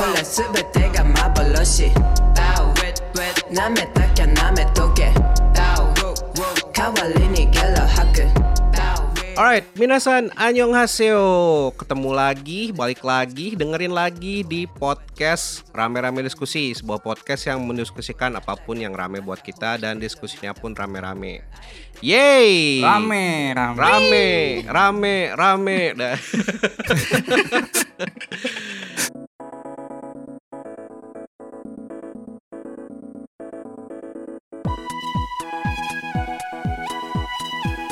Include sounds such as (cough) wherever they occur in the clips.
몰라全てが幻舐めたきゃ舐めとけ代わりにゲロ吐く Alright, minasan annyeonghaseyo Ketemu lagi, balik lagi, dengerin lagi di podcast Rame-Rame Diskusi Sebuah podcast yang mendiskusikan apapun yang rame buat kita Dan diskusinya pun rame-rame Yeay Rame, rame. Rame, rame, rame (laughs) (laughs)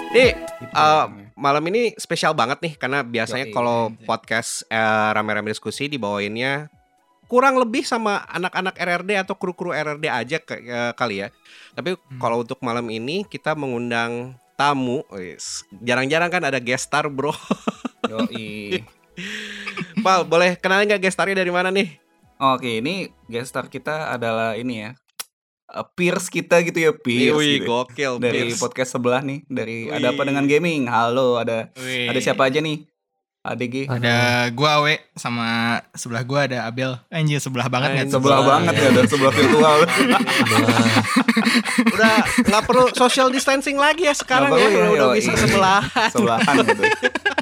Nih, uh, malam ini spesial banget nih karena biasanya kalau podcast eh, rame-rame diskusi dibawainnya kurang lebih sama anak-anak RRD atau kru-kru RRD aja ke- eh, kali ya. Tapi kalau untuk malam ini kita mengundang tamu, jarang-jarang kan ada guest star bro. Yoi. (laughs) Pal, boleh kenalin nggak guest starnya dari mana nih? Oke, ini guest star kita adalah ini ya. Uh, peers kita gitu ya, peers. Wih, gitu. gokil. Dari Pierce. podcast sebelah nih, dari ada apa Wih. dengan gaming? Halo, ada Wih. ada siapa aja nih? ADG. Ada gua Awe sama sebelah gua ada Abel. Anjir sebelah banget nggak tuh? Sebelah banget ya, ada sebelah virtual. (laughs) Udah nggak perlu social distancing lagi ya sekarang ya. perlu ya, Udah bisa sebelah. Sebelahan gitu. (laughs)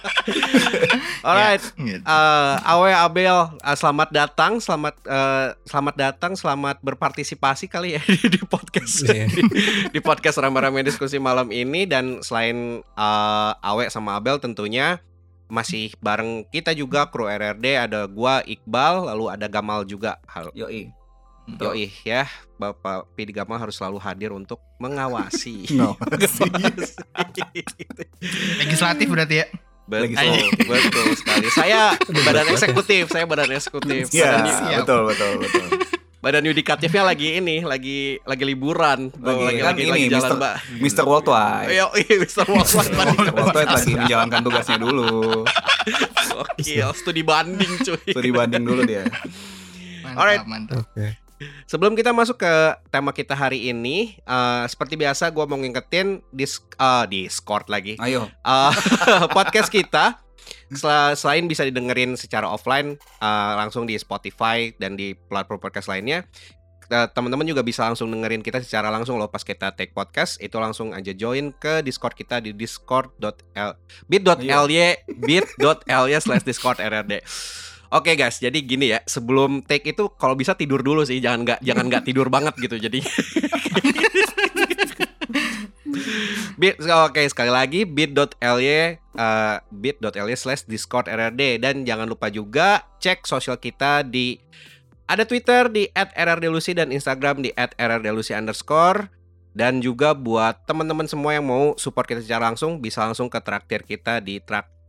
(laughs) Alright. Gitu. Eh, Awe Abel, eh, selamat datang, selamat eh, selamat datang, selamat berpartisipasi kali ya (laughs) di, di podcast Iya. di, di podcast rame-rame diskusi malam ini dan selain eh, Awe sama Abel tentunya masih bareng kita juga kru RRD ada gua Iqbal lalu ada Gamal juga. Halo. Yoi. Yoi ya, Bapak Pidi Gamal harus selalu hadir untuk mengawasi. (laughs) No. Legislatif berarti ya. Betul, Lagi betul sekali. Saya badan eksekutif, saya badan eksekutif. Iya, Siap. betul betul betul. badan yudikatifnya lagi ini, lagi lagi liburan, Lagi, kan ini jalan, Mr. Mbak. Mr. Worldwide. Yo, iya, Mr. Worldwide. Worldwide lagi menjalankan tugasnya dulu. Oke, studi banding cuy. Itu dibanding dulu dia. Mantap, Alright. mantap. Sebelum kita masuk ke tema kita hari ini, eh, seperti biasa gue mau ngingetin dis eh, Discord lagi. Ayo. Eh, (laughs) podcast kita sel- selain bisa didengerin secara offline eh, langsung di Spotify dan di platform podcast lainnya teman-teman juga bisa langsung dengerin kita secara langsung loh pas kita take podcast itu langsung aja join ke Discord kita di discord.l bit.ly bit.ly slash discord rrd Oke guys, jadi gini ya, sebelum take itu kalau bisa tidur dulu sih, jangan nggak jangan nggak tidur (laughs) banget gitu. Jadi Bit, oke sekali lagi bit.ly uh, bit.ly slash discord rrd dan jangan lupa juga cek sosial kita di ada Twitter di @rrdlucy dan Instagram di @rrdlucy underscore dan juga buat teman-teman semua yang mau support kita secara langsung bisa langsung ke traktir kita di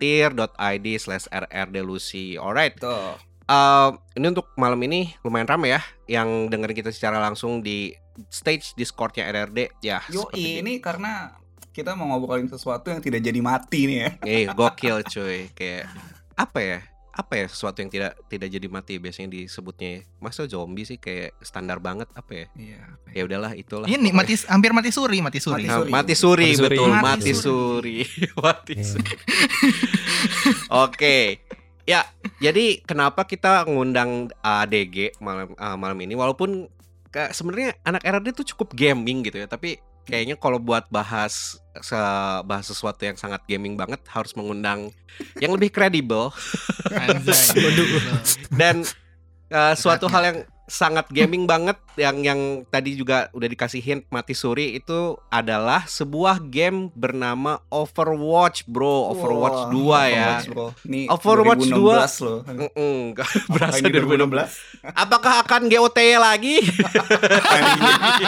traktir.id slash rrdlucy alright Tuh. Uh, ini untuk malam ini lumayan ramai ya yang dengerin kita secara langsung di stage Discordnya RRD ya. Yo, seperti ini karena kita mau ngobrolin sesuatu yang tidak jadi mati nih ya. Eh, gokil cuy. Kayak apa ya? Apa ya sesuatu yang tidak tidak jadi mati biasanya disebutnya. Masa zombie sih kayak standar banget apa ya? Iya. Ya udahlah itulah. Ini mati hampir mati suri, mati suri. Mati suri. mati suri, Mati suri. betul Mati mati suri (laughs) mati suri oke ya jadi kenapa kita ngundang ADG malam ah, malam ini walaupun ke- sebenarnya anak RRD tuh cukup gaming gitu ya tapi kayaknya kalau buat bahas se- bahas sesuatu yang sangat gaming banget harus mengundang yang lebih kredibel. (laughs) Dan uh, suatu hal yang sangat gaming banget. Yang yang tadi juga udah dikasih hint mati suri itu adalah sebuah game bernama Overwatch bro. Overwatch 2 ya. Overwatch, bro. Nih, Overwatch 2016 loh. Mm-mm, (laughs) nggak berasa Apalagi 2016 apakah akan GOTY lagi? Lagi.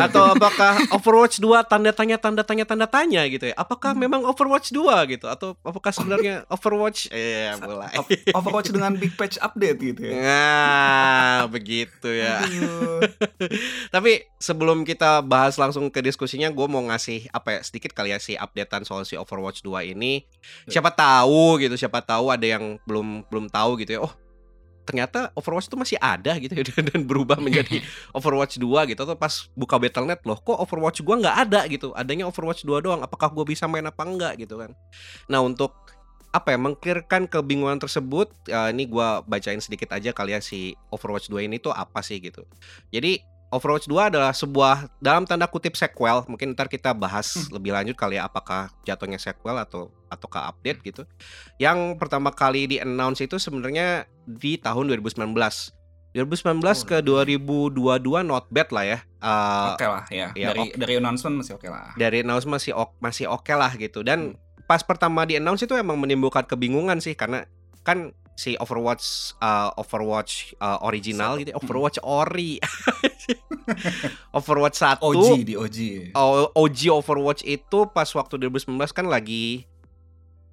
(laughs) atau apakah Overwatch 2 tanda tanya tanda tanya tanda tanya gitu ya? Apakah memang Overwatch 2 gitu? Atau apakah sebenarnya Overwatch? Eh mulai. Overwatch dengan big patch update gitu ya. Nah, (laughs) begitu ya. (laughs) Tapi sebelum kita bahas langsung ke diskusinya, gue mau ngasih apa ya sedikit kali ya si updatean soal si Overwatch 2 ini. Siapa tahu gitu, siapa tahu ada yang belum belum tahu gitu ya. Oh, ternyata Overwatch itu masih ada gitu ya dan, (laughs) dan berubah menjadi Overwatch 2 gitu atau pas buka Battle.net loh kok Overwatch gua nggak ada gitu adanya Overwatch 2 doang apakah gue bisa main apa enggak gitu kan nah untuk apa ya mengclearkan kebingungan tersebut eh, ini gua bacain sedikit aja kali ya si Overwatch 2 ini tuh apa sih gitu. Jadi Overwatch 2 adalah sebuah dalam tanda kutip sequel. Mungkin ntar kita bahas lebih lanjut kali ya apakah jatuhnya sequel atau ataukah update gitu. Yang pertama kali di announce itu sebenarnya di tahun 2019. 2019 ke 2022 not bad lah ya. Eh, Oke lah ya. ya, dari dari announcement masih oke lah. dari announce masih ok- masih oke lah gitu dan pas pertama di announce itu emang menimbulkan kebingungan sih karena kan si Overwatch uh, Overwatch uh, original gitu Overwatch ori. (laughs) Overwatch 1 OG di OG. OG Overwatch itu pas waktu 2019 kan lagi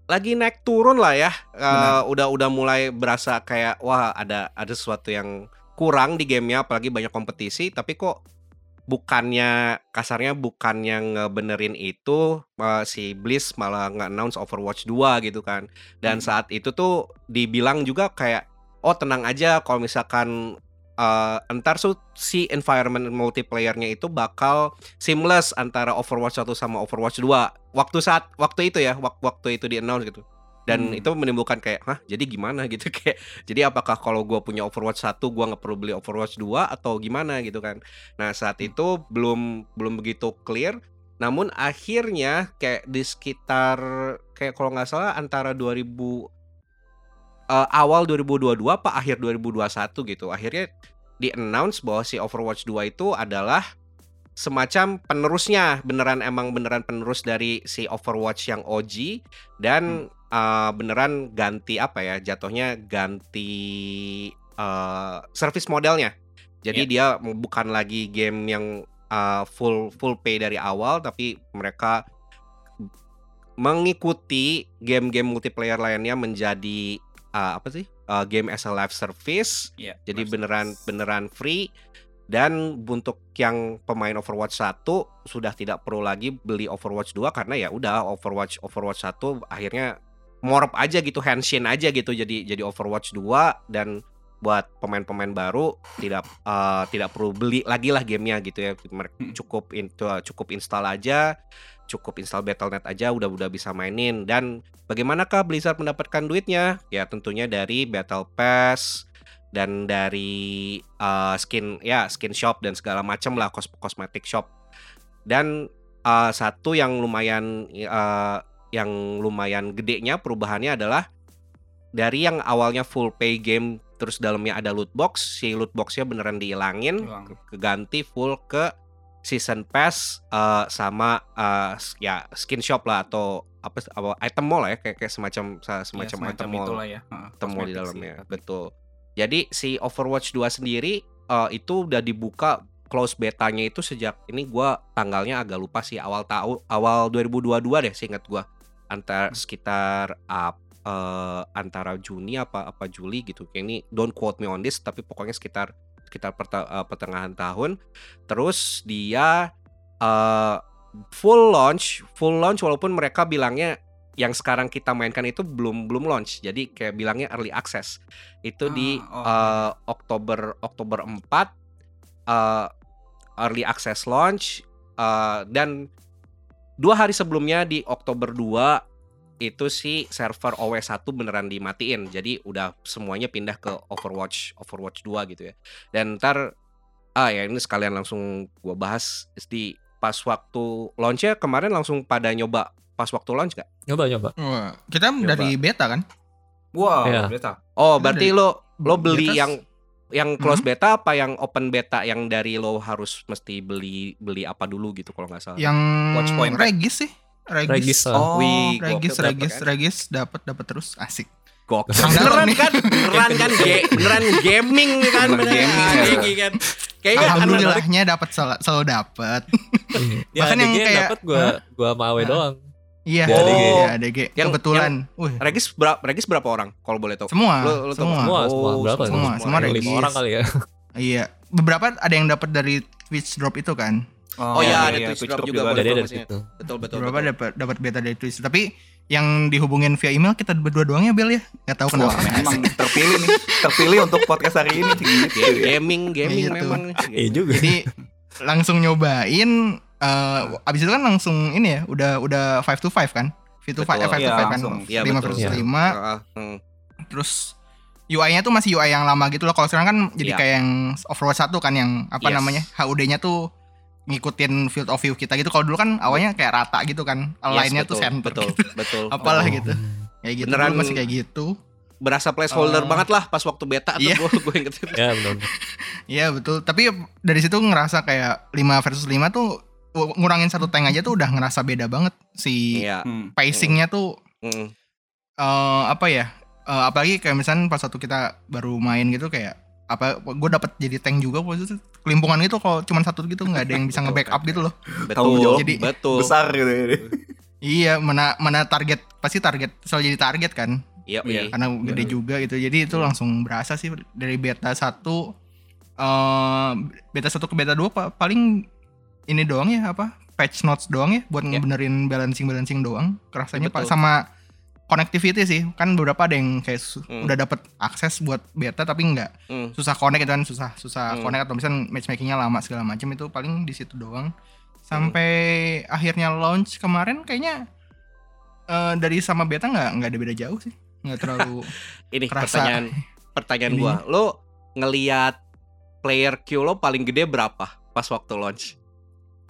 lagi naik turun lah ya. Uh, udah udah mulai berasa kayak wah ada ada sesuatu yang kurang di gamenya apalagi banyak kompetisi tapi kok bukannya kasarnya bukannya ngebenerin itu uh, si Bliss malah nge-announce Overwatch 2 gitu kan. Dan Hmm. saat itu tuh dibilang juga kayak oh tenang aja kalau misalkan uh, entar tuh si environment multiplayernya itu bakal seamless antara Overwatch 1 sama Overwatch 2 waktu saat waktu itu ya wak- waktu itu di announce gitu dan Hmm. itu menimbulkan kayak hah jadi gimana? (laughs) gitu kayak jadi apakah kalau gua punya Overwatch 1 gua nggak perlu beli Overwatch 2 atau gimana? gitu kan. Nah saat Hmm. itu belum belum begitu clear. Namun akhirnya kayak di sekitar kayak kalau nggak salah antara 2000 eh, awal 2022 apa akhir 2021 gitu akhirnya di announce bahwa si Overwatch 2 itu adalah semacam penerusnya beneran emang beneran penerus dari si Overwatch yang OG dan eh, beneran ganti apa ya jatuhnya ganti eh, service modelnya. Jadi dia bukan lagi game yang eh, full full pay dari awal tapi mereka mengikuti game-game multiplayer lainnya menjadi eh, apa sih Eh, game as a live service. Iya, jadi live beneran service. beneran free. Dan untuk yang pemain Overwatch 1 sudah tidak perlu lagi beli Overwatch 2 karena ya udah Overwatch Overwatch 1 akhirnya morph aja gitu henshin aja gitu. Jadi jadi Overwatch 2 dan buat pemain-pemain baru tidak eh, tidak perlu beli lagi lah gamenya gitu ya. Hmm. cukup into, cukup install aja cukup install Battle.net aja udah udah bisa mainin. Dan bagaimanakah Blizzard mendapatkan duitnya? Ya tentunya dari Battle Pass dan dari uh, skin ya skin shop dan segala macam lah kos kosmetik shop. Dan uh, satu yang lumayan uh, yang lumayan gedenya perubahannya adalah dari yang awalnya full pay game terus dalamnya ada loot box si loot boxnya beneran dihilangin Hilang. ke- keganti full ke season pass uh, sama uh, ya skin shop lah atau apa, apa item mall ya kayak kayak semacam Ya, semacam, item mall ya. Heeh, item mall di sih, dalamnya tapi- betul jadi si Overwatch 2 sendiri uh, itu udah dibuka close betanya itu sejak ini gua tanggalnya agak lupa sih awal tahun awal 2022 deh seingat gua antar sekitar uh, uh, antara Juni apa apa Juli gitu. Kayak ini don't quote me on this tapi pokoknya sekitar sekitar perta- uh, pertengahan tahun. Terus dia uh, full launch full launch walaupun mereka bilangnya yang sekarang kita mainkan itu belum belum launch. Jadi kayak bilangnya early access. Itu di Ah, oh, uh, Oktober Oktober 4 uh, early access launch uh, dan dua hari sebelumnya di Oktober 2 itu si server OW1 beneran dimatiin jadi udah semuanya pindah ke Overwatch Overwatch 2 gitu ya dan ntar ah ya ini sekalian langsung gua bahas di pas waktu launchnya kemarin langsung pada nyoba pas waktu launch gak? Nyoba nyoba. Wah, kita dari beta kan? Wow, Iya. beta. Oh berarti dari- lo lo beli beta- yang yang close beta apa yang open beta yang dari lo harus mesti beli beli apa dulu gitu kalau nggak salah? Yang Watch point. Regis sih. Regis. Regis. Oh, Wih, Regis, Regis, dapet kan? Regis dapat dapat terus asik. Dalam Beneran kan? Beneran kan? Ge- (laughs) beneran gaming kan? Beneran gaming, ya. gaming kan? Kayaknya anak- Alhamdulillahnya dapat selalu, selalu dapat. Ya Bahkan yang kayak- dapat gua gua sama Awe doang. Iya, Di ADG. iya, ADG. Yang- Kebetulan. Wih, Regis berapa Regis berapa orang kalau boleh tahu? semua, Lo- lo tahu semua. Semua, Oh, semua berapa? semua, semua Ada Regis. lima orang kali ya. Iya. Beberapa ada yang dapat dari Twitch drop itu kan. Oh, iya, ada Twitch drop juga, di informasinya. situ. Betul betul. Beberapa betul. dapat dapat beta dari Twitch. Tapi yang dihubungin via email kita berdua doang ya Bel ya. Gak tahu Wah, kenapa. memang (laughs) terpilih nih, terpilih untuk podcast hari ini gitu. Ga- gaming gaming Gitu. memang. Iya juga. Jadi langsung nyobain eh abis itu kan langsung ini ya udah udah five to five kan V to Betul. 5 5 Iya, to 5 kan langsung. Iya, 5 betul. versus Iya. 5 Heeh, hmm. terus UI-nya tuh masih UI yang lama gitu loh. Kalau sekarang kan jadi Iya. kayak yang Overwatch 1 kan yang apa Yes. namanya? HUD-nya tuh ngikutin field of view kita gitu. Kalau dulu kan awalnya kayak rata gitu kan. Yes, Align-nya tuh betul, center betul, gitu. (laughs) betul. Apalah Oh. gitu. Kayak gitu. Beneran- Dulu masih kayak gitu. Berasa placeholder Eh, banget lah pas waktu beta tuh iya. gue gue inget. (laughs) Ya benar. Iya betul. Tapi dari situ ngerasa kayak 5 versus 5 tuh ngurangin satu tank aja tuh udah ngerasa beda banget si Iya. Hmm. pacingnya tuh Mm. eh apa ya? Eh, apalagi kayak misalnya pas waktu kita baru main gitu kayak apa gue dapat jadi tank juga waktu itu kelimpungan gitu kalau cuma satu gitu nggak ada yang bisa (laughs) nge-backup gitu loh. Betul. Jadi- betul. Besar gitu ya. Iya, mana mana target pasti target selalu jadi target kan. Iya, Iya. iya. Karena gede juga gitu. Jadi itu langsung berasa sih dari beta 1 eh beta 1 ke beta 2 pa- paling ini doang ya apa? Patch notes doang ya buat Ya. ngebenerin balancing-balancing doang. Kerasanya. Pak sama connectivity sih. Kan beberapa ada yang kayak Hmm. udah dapat akses buat beta tapi nggak Mm. susah connect gitu kan susah susah Hmm. connect atau misalnya matchmakingnya lama segala macam itu paling di situ doang sampai akhirnya launch kemarin kayaknya eh, dari sama beta nggak nggak ada beda jauh sih nggak (laughs) terlalu Ini Kerasa pertanyaan pertanyaan ini. gua. Lo ngelihat player Q lo paling gede berapa pas waktu launch?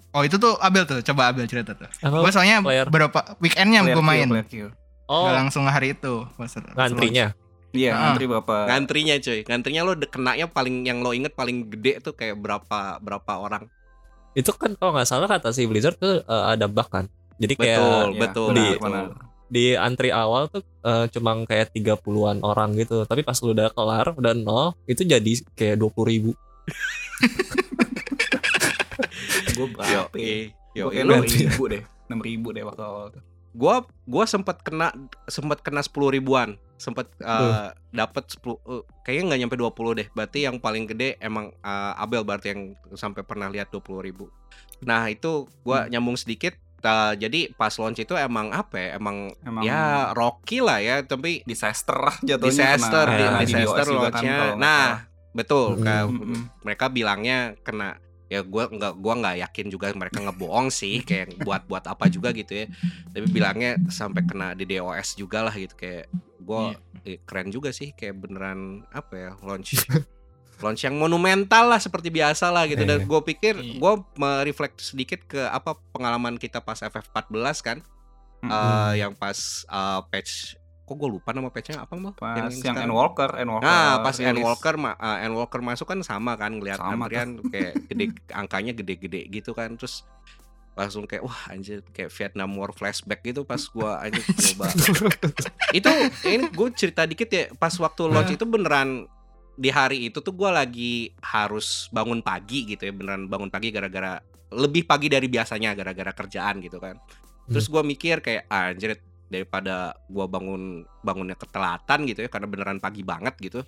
Oh itu tuh Abel tuh coba Abel cerita tuh Apa? gue soalnya player? berapa weekendnya gue main player. Oh, nggak langsung hari itu ngantrinya. Iya, Ah. ngantri berapa? Ngantrinya cuy. Ngantrinya lo kenanya paling yang lo inget paling gede tuh kayak berapa berapa orang? Itu kan kalau nggak salah kata si Blizzard tuh eh, ada bug kan. Jadi kayak Betul, Iya, betul. di- betul. benar. di antri awal tuh eh, cuma kayak 30-an orang gitu. Tapi pas lu udah kelar, udah nol, itu jadi kayak 20 ribu. (laughs) Gue Yo, berapa? ya? yo, Gue kayak lo- enam ribu deh, enam ribu deh waktu awal tuh. gua gua sempat kena sempat kena 10 ribuan sempat uh, dapat 10 uh, kayaknya nggak nyampe 20 deh berarti yang paling gede emang uh, Abel berarti yang sampai pernah lihat 20 ribu nah itu gua nyambung sedikit uh, jadi pas launch itu emang apa ya emang, Emang ya Rocky lah ya tapi disaster lah jatuhnya. disaster kena- di, kena disaster kan, launchnya nggak nah betul Hmm. kayak Mm-mm. mereka bilangnya kena ya gua nggak gua nggak yakin juga mereka ngebohong sih kayak buat buat apa juga gitu ya tapi bilangnya sampai kena DDoS juga lah gitu kayak gua eh, keren juga sih kayak beneran apa ya launch launch yang monumental lah seperti biasa lah gitu dan Iya. gue pikir Iya. gue mereflect sedikit ke apa pengalaman kita pas FF14 kan Mm-mm. Eh, yang pas eh, patch kok gue lupa nama patchnya apa mal pas yang, sekarang? Endwalker, Endwalker. Nah, pas rilis. Endwalker ma uh, Endwalker masuk kan sama kan ngelihat antrian kayak (laughs) gede angkanya gede-gede gitu kan. Terus langsung kayak wah anjir kayak Vietnam War flashback gitu pas gua anjir coba (laughs) itu ini gue cerita dikit ya pas waktu launch itu beneran di hari itu tuh gua lagi harus bangun pagi gitu ya beneran bangun pagi gara-gara lebih pagi dari biasanya gara-gara kerjaan gitu kan. Terus gua mikir kayak ah, anjir daripada gua bangun bangunnya ketelatan gitu ya karena beneran pagi banget gitu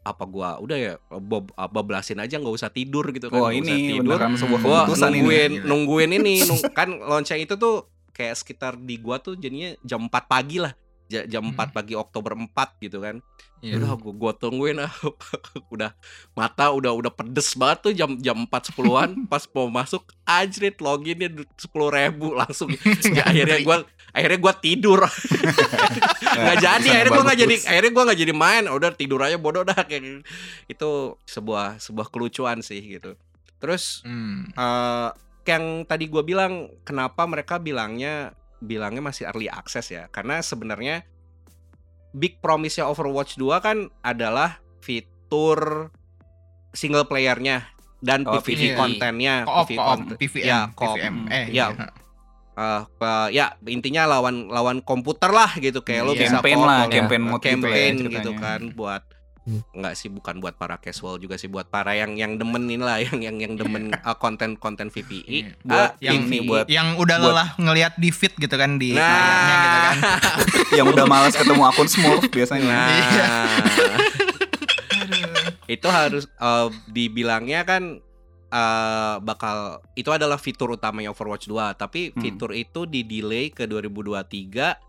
apa gua udah ya bob bablasin aja nggak usah tidur gitu kan Wah, nggak usah ini tidur beneran sebuah gua ini. nungguin Gila. nungguin ini nung- kan lonceng itu tuh kayak sekitar di gua tuh jadinya jam 4 pagi lah Ja- jam 4 pagi Oktober 4 gitu kan. Iya. udah gua, gua tungguin ah (laughs) udah mata udah udah pedes banget tuh jam jam 4 sepuluhan. (laughs) Pas mau masuk ajrit loginnya sepuluh ribu langsung. (laughs) Ya, akhirnya gua akhirnya gua tidur. Nggak jadi akhirnya gua nggak jadi akhirnya gua nggak jadi main. Udah tidur aja bodoh dah kayak gitu. itu sebuah sebuah kelucuan sih gitu. Terus Hmm. eh yang tadi gua bilang kenapa mereka bilangnya bilangnya masih early access ya karena sebenarnya big promise-nya Overwatch 2 kan adalah fitur single playernya dan Oh, PvP iya. kontennya PvP konten. PVM, Ya, koop. PVM. Eh, Ya. iya. Eh, eh, ya intinya lawan lawan komputer lah gitu kayak lo Iya. bisa Campaign lah, campaign eh, mode gitu campaign ya gitu kan buat Hmm. Nggak sih bukan buat para casual juga sih buat para yang yang demen ini lah (laughs) yang yang yang demen eh, konten-konten VPI Iya. buat Buat yang ini, buat- Yang udah Buat- lelah ngelihat di feed gitu kan di nah gitu kan. (laughs) yang udah malas ketemu akun Smurf biasanya. Nah, Iya. itu harus eh, dibilangnya kan eh, bakal itu adalah fitur utamanya Overwatch 2, tapi Hmm. fitur itu di delay ke 2023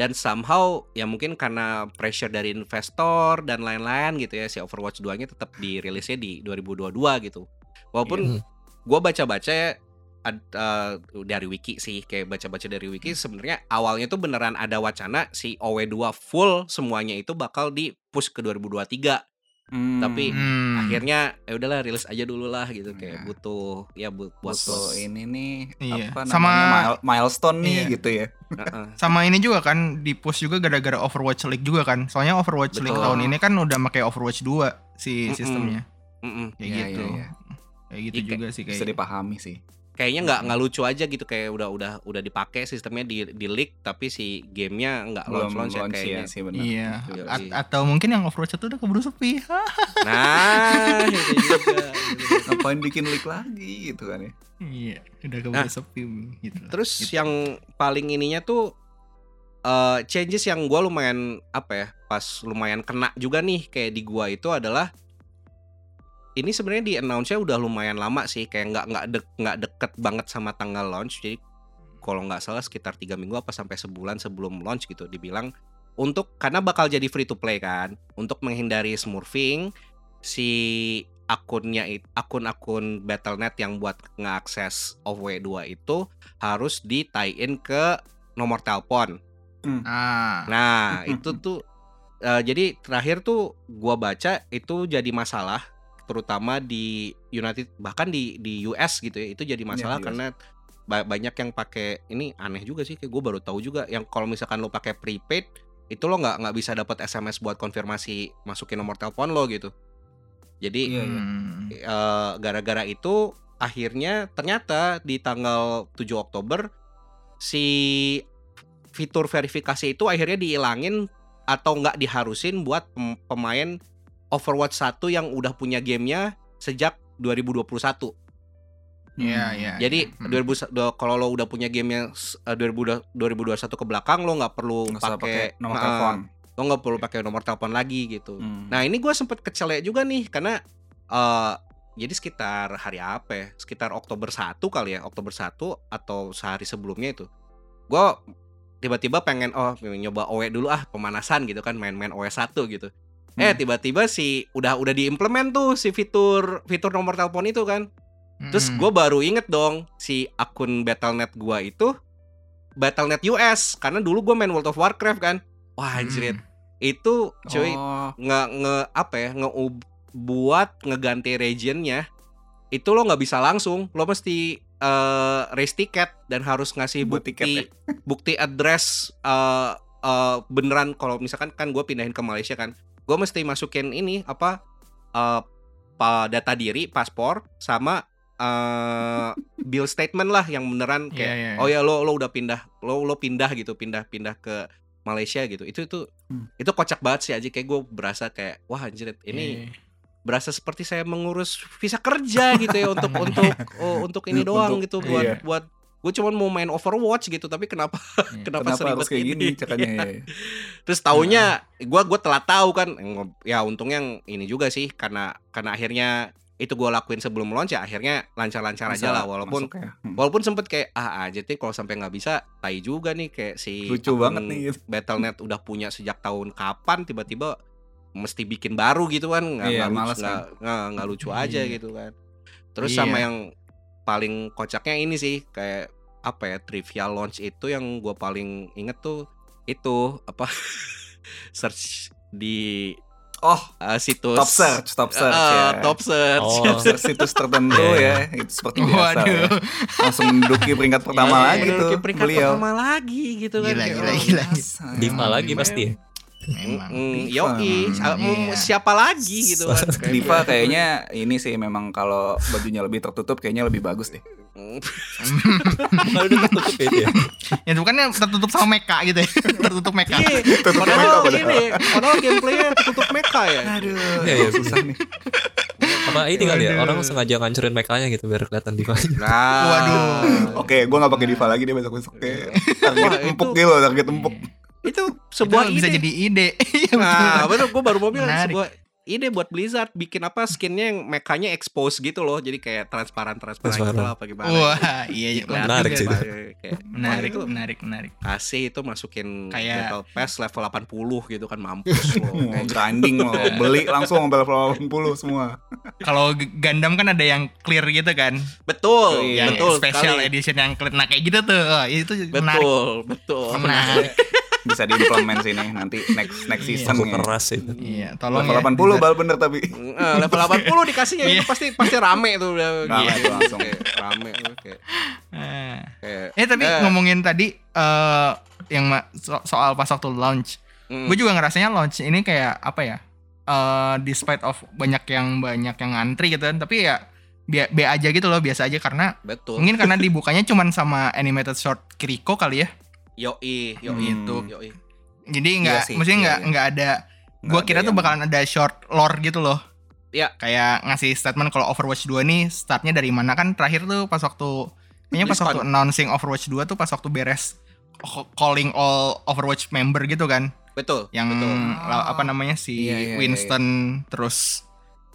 dan somehow ya mungkin karena pressure dari investor dan lain-lain gitu ya si Overwatch 2-nya tetap dirilisnya di 2022 gitu. Walaupun Hmm. gua baca-baca ya ad- eh, dari wiki sih kayak baca-baca dari wiki sebenarnya awalnya tuh beneran ada wacana si OW2 full semuanya itu bakal di push ke 2023 Hmm, Tapi Hmm. akhirnya ya udahlah rilis aja dulu lah gitu kayak Iya. butuh ya bu- buat butuh ini nih Iya. apa Sama- namanya mile- milestone nih Iya. gitu ya. Heeh. sama ini juga kan di push juga gara-gara Overwatch League juga kan. Soalnya Overwatch League Betul. tahun ini kan udah pakai Overwatch 2 si Mm-mm. sistemnya. Mm-mm. Kayak Iya, gitu. iya, iya. Kayak gitu Iya, juga sih Bisa kayak. dipahami sih. Kayaknya nggak nggak lucu aja gitu kayak udah udah udah dipakai sistemnya di di leak tapi si gamenya nggak launch launch ya launch kayaknya ya sih benar. Iya. Iya, A- iya. atau mungkin yang Overwatch itu udah keburu sepi. (laughs) nah itu juga Ngapain bikin leak lagi gitu kan ya. iya, udah keburu Nah, sepi gitu. terus Gitu. yang paling ininya tuh eh changes yang gua lumayan apa ya pas lumayan kena juga nih kayak di gua itu adalah ini sebenarnya di announce-nya udah lumayan lama sih kayak nggak nggak dek nggak deket banget sama tanggal launch. Jadi kalau nggak salah sekitar tiga minggu apa sampai sebulan sebelum launch gitu dibilang untuk karena bakal jadi free to play kan untuk menghindari smurfing si akunnya it- akun-akun Battle.net yang buat ngeakses OV2 itu harus di tie in ke nomor telepon. Ah. Nah, (laughs) itu tuh eh, jadi terakhir tuh gua baca itu jadi masalah terutama di United bahkan di di US gitu ya. Itu jadi masalah di US. karena ba- banyak yang pakai ini aneh juga sih kayak gue baru tahu juga yang kalau misalkan lo pakai prepaid itu lo nggak nggak bisa dapat SMS buat konfirmasi masukin nomor telepon lo gitu. Jadi Iya, iya. Eh, gara-gara itu akhirnya ternyata di tanggal 7 Oktober si fitur verifikasi itu akhirnya dihilangin atau nggak diharusin buat pem- pemain Overwatch 1 yang udah punya gamenya sejak 2021. Iya, iya. Jadi Hmm. 2000 do- kalau lo udah punya gamenya s- eh, 2000 2021 ke belakang lo nggak perlu pakai nomor Nah, telepon. lo nggak perlu pakai nomor telepon lagi gitu. Hmm. Nah ini gue sempet kecelek juga nih karena eh jadi sekitar hari apa ya? Sekitar Oktober 1 kali ya, Oktober 1 atau sehari sebelumnya itu. Gue tiba-tiba pengen oh nyoba OE dulu ah pemanasan gitu kan main-main OE 1 gitu. Eh Hmm. tiba-tiba si udah udah diimplement tuh si fitur fitur nomor telepon itu kan. Terus Hmm. gue baru inget dong si akun Battle.net gue itu Battle.net US karena dulu gue main World of Warcraft kan. Wah anjir Hmm. itu cuy Oh, nge nge apa ya nge buat ngeganti regionnya itu lo nggak bisa langsung lo mesti eh, raise tiket dan harus ngasih bukti tiket ya? bukti address eh, eh, beneran kalau misalkan kan gue pindahin ke Malaysia kan gue mesti masukin ini apa eh, pa- data diri paspor sama eh, bill statement lah yang beneran kayak Iya, iya. oh ya lo lo udah pindah lo lo pindah gitu pindah pindah ke Malaysia gitu itu itu Hmm. itu kocak banget sih aja kayak gue berasa kayak wah anjir ini Iya. berasa seperti saya mengurus visa kerja gitu ya (laughs) untuk untuk oh, untuk ini doang Untuk- gitu buat iya. buat gue cuma mau main Overwatch gitu tapi kenapa Iya. (laughs) kenapa, kenapa seribet kayak ini gini caranya Iya. ya? (laughs) terus taunya gue gue telah tahu kan ya untungnya yang ini juga sih karena karena akhirnya itu gue lakuin sebelum launch ya akhirnya lancar-lancar aja lah walaupun ya. Hmm. Walaupun sempet kayak ah aja nih kalau sampai nggak bisa tai juga nih kayak si Lucu banget nih, gitu. (laughs) Battle.net udah punya sejak tahun kapan tiba-tiba mesti bikin baru gitu kan nggak Iya, nggak lucu kan. nggak nggak nggak lucu aja Iya. gitu kan. Terus Iya. sama yang paling kocaknya ini sih kayak apa ya trivia launch itu yang gue paling inget tuh itu apa (laughs) search di Oh, uh, situs top search, top search Uh, ya. top search Oh. Top search situs tertentu Iya, ya, itu seperti biasa Waduh. ya. Langsung menduduki peringkat pertama Iya, lagi tuh peringkat beliau. pertama lagi gitu kan Gila, gila, oh, gila. Ya. lagi pasti ya. Memang. Mm, mau- Iya. siapa lagi gitu kan? Diva kayaknya ini sih memang kalau bajunya lebih tertutup kayaknya lebih bagus deh. Kalau udah tertutup ya itu ya. (laughs) Ya itu kan yang tertutup sama mecha gitu ya. (laughs) tertutup mecha. Iya, Tutup padahal mereka padahal. ini, padahal gameplaynya tutup mecha ya. Aduh, Iya, iya, susah nih. (laughs) Apa ini kali ya? Orang sengaja ngancurin mekanya gitu biar kelihatan diva. Nah, Waduh. Oke, gua nggak pakai Diva lagi deh besok besok. Oke, target itu- empuk gitu, target empuk. Itu sebuah Itu bisa ide. jadi ide. (laughs) Iya. Nah, betul gue baru mau bilang Menarik. sebuah ide buat Blizzard bikin apa skinnya yang mekanya expose gitu loh. Jadi kayak transparan transparan gitu Transparan. lah apa gimana. Wah, iya iya. Kelihatan Menarik sih ya, itu. Pak. Kayak, Menarik, itu menarik, menarik. kasih itu masukin Kayak- Battle Pass level 80 gitu kan mampus (laughs) loh. Grinding lo, beli langsung level 80 semua. Kalau Gundam kan ada yang clear gitu kan. Betul, Iya, yang betul special sekali. edition yang clear. Nah, kayak gitu tuh. Wah, itu menarik. Betul, betul. Menarik. Bisa diimplement sini nanti next next Iya. season Aku ya. keras itu. Iya, tolong Level ya. 80 Blizzard. bal bener tapi. Eh, level 80 dikasihnya itu Iya. pasti pasti rame tuh udah Rame Gitu. tuh langsung. Kayak rame tuh kayak, Ah. kayak Eh tapi Eh. ngomongin tadi eh yang so- soal pas waktu launch, mm, gue juga ngerasanya launch ini kayak apa ya? Eh despite of banyak yang banyak yang ngantri gitu kan, tapi ya be, be aja gitu loh, biasa aja karena betul. mungkin karena dibukanya cuman sama animated short Kiriko kali ya. Yoi, yoi Hmm. itu, yoi. Jadi Iya nggak, sih, mesti iya, nggak iya. nggak ada. Nggak Gue ada kira tuh yang- bakalan ada short lore gitu loh. Iya. Kayak ngasih statement kalau Overwatch 2 nih startnya dari mana kan terakhir tuh pas waktu kayaknya pas waktu announcing Overwatch 2 tuh pas waktu beres calling all Overwatch member gitu kan. Betul. Yang betul. la- apa namanya si Iya, iya, iya, Winston terus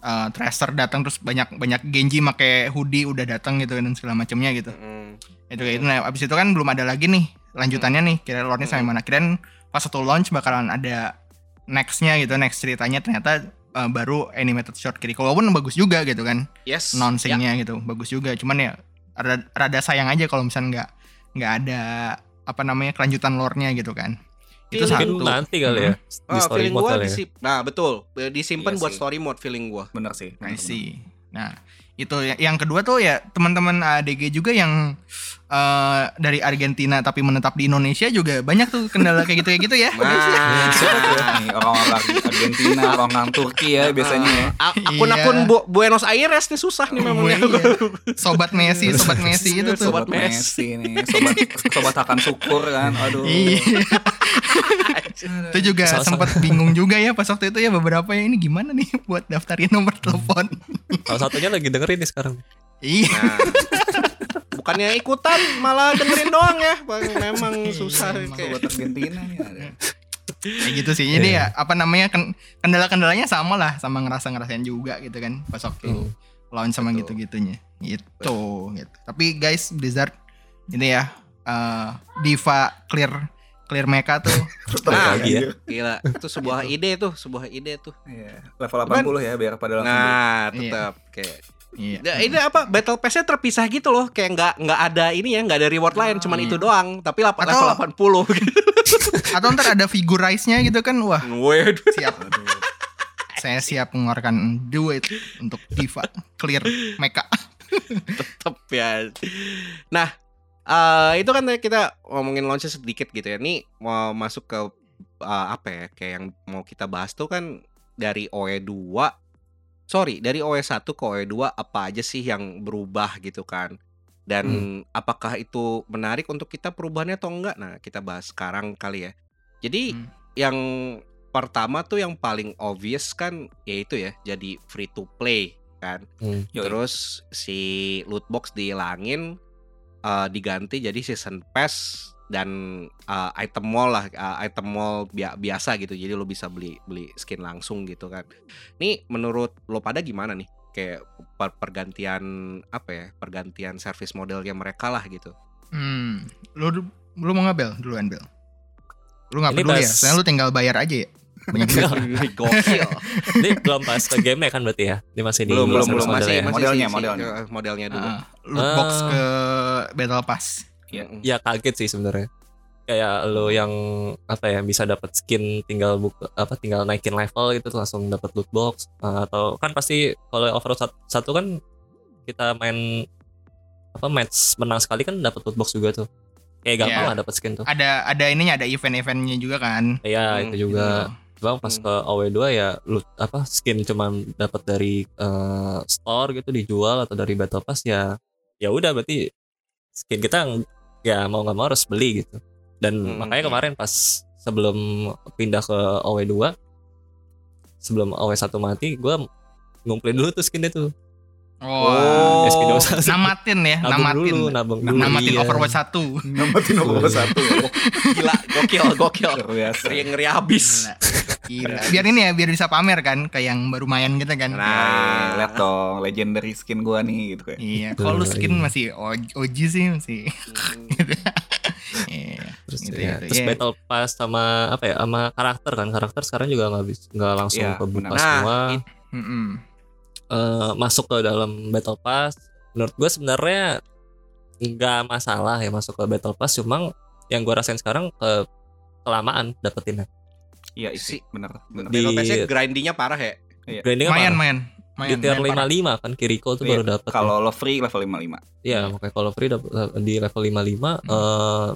uh, Tracer datang terus banyak banyak Genji make hoodie udah datang gitu dan segala macamnya gitu. Mm, Itu kayak itu nah abis itu kan belum ada lagi nih lanjutannya nih kira lore-nya sampai mana. Kirain pas waktu launch bakalan ada nextnya gitu next ceritanya ternyata uh, baru animated short Kiriko walaupun bagus juga gitu kan Yes. announcingnya gitu bagus juga cuman ya rada, rada sayang aja kalau misalnya nggak nggak ada apa namanya kelanjutan lore-nya gitu kan itu Feeling Mungkin satu nanti kali ya. Di Ah, story feeling mode ya. disip- Nah, betul. Eh, Disimpan Iya buat sih. story mode feeling gua. Bener sih. I bener-bener. see. Nah, itu ya- yang kedua tuh ya teman-teman ADG juga yang eh, dari Argentina tapi menetap di Indonesia juga banyak tuh kendala kayak gitu kayak gitu ya. (laughs) Nah, tuh? Nih, orang-orang Argentina, orang Turki ya biasanya ya. a- akun-akun Bu- Buenos Aires nih susah nih memang. Iya. (laughs) Sobat Messi, sobat Messi itu tuh. Sobat Messi nih, sobat sobat akan syukur kan. Aduh. Iya. (laughs) itu juga sempat bingung juga ya pas waktu itu ya beberapa ya ini gimana nih buat daftarin nomor telepon. Salah satunya lagi dengerin nih sekarang. Iya. Nah, bukannya ikutan malah dengerin doang ya. Bang, Memang susah Emang kayak. Argentina nih ada. kayak gitu sih jadi ya apa namanya ken- kendala-kendalanya sama lah sama ngerasa-ngerasain juga gitu kan pas waktu Hmm. launch sama Betul. gitu-gitunya gitu gitu tapi guys Blizzard ini ya eh, Diva clear clear mecha tuh (laughs) Nah, lagi ya. Gila, itu sebuah ide tuh, sebuah ide tuh. Iya, level 80 ya biar pada langsung. Nah, Iya. tetap kayak iya Ya, ini apa Battle Pass-nya terpisah gitu loh, kayak nggak nggak ada ini ya, nggak ada reward lain, cuman Iya. itu doang, tapi lap- Atau- level 80 (laughs) gitu. atau ntar ada figurize-nya gitu kan wah Waduh. siap saya siap mengeluarkan duit untuk Diva clear mecha tetep ya. Nah, eh, itu kan kita ngomongin launch sedikit gitu ya. Nih mau masuk ke eh, apa ya? Kayak yang mau kita bahas tuh kan dari OE2 sorry, dari OE1 ke OE2 apa aja sih yang berubah gitu kan? Dan apakah itu menarik untuk kita perubahannya atau enggak? Nah, kita bahas sekarang kali ya. Jadi Hmm. yang pertama tuh yang paling obvious kan yaitu ya jadi free to play kan. Hmm. Terus si loot box dihilangin eh, diganti jadi season pass dan eh, item mall lah eh, item mall bia- biasa gitu. Jadi lo bisa beli beli skin langsung gitu kan. Nih menurut lo pada gimana nih? Kayak per- pergantian apa ya? Pergantian service modelnya mereka lah gitu. hmm lu lu mau nggak bel duluan bel lu nggak Ini peduli ya pas- soalnya lu tinggal bayar aja ya (laughs) Gokil. Ini belum pas ke game kan berarti ya? Ini masih di belum belum belum model masih ya? masih Modelnya, modelnya. eh, modelnya dulu. Ah, loot box Ah. ke battle pass Mm-mm. Ya kaget sih sebenarnya. Kayak lo yang apa ya bisa dapat skin tinggal buka apa tinggal naikin level gitu tuh langsung dapat loot box Uh, atau kan pasti kalau Overwatch sat- satu kan kita main apa match menang sekali kan dapat loot box juga tuh. Kayak gampang Iya. lah dapat skin tuh. ada ada ininya ada event-eventnya juga kan Iya Hmm, itu juga. Bang pas Hmm. ke OW2 ya loot apa skin cuman dapat dari eh, store gitu dijual atau dari battle pass ya ya udah berarti skin kita ya mau nggak mau harus beli gitu. Dan Hmm. makanya kemarin pas sebelum pindah ke OW2 sebelum OW1 mati gue ngumpulin dulu tuh skinnya tuh. oh, SP21. namatin ya Nabung namatin dulu, nabung dulu. namatin iya. Overwatch 1 Namatin nomor satu ya. Gila, gokil, gokil. Ngeri ngeri habis. Gila. Biar ini ya, biar bisa pamer kan ke yang baru main gitu kan. Nah. Nah, lihat dong legendary skin gua nih gitu kayak. Iya, kalau lu Betul, skin iya. masih OG sih masih. (laughs) Iya. terus Gitu, ya, gitu. terus Iya. battle pass sama apa ya sama karakter kan karakter sekarang juga nggak bisa nggak langsung Iya, kebuka. Nah, semua it- Mm-mm. eh, masuk ke dalam battle pass menurut gue sebenarnya nggak masalah ya masuk ke battle pass cuma yang gue rasain sekarang ke kelamaan dapetinnya Iya, isi Si- bener bener. Di- Battle grindingnya parah ya. grindingnya Mayan, parah. mayan. di Mayan, tier parah. 55 kan Kiriko tuh Iya, baru dapet Kalau lo free level 55. Iya, makanya kalau free dapet, di level 55 Hmm. eh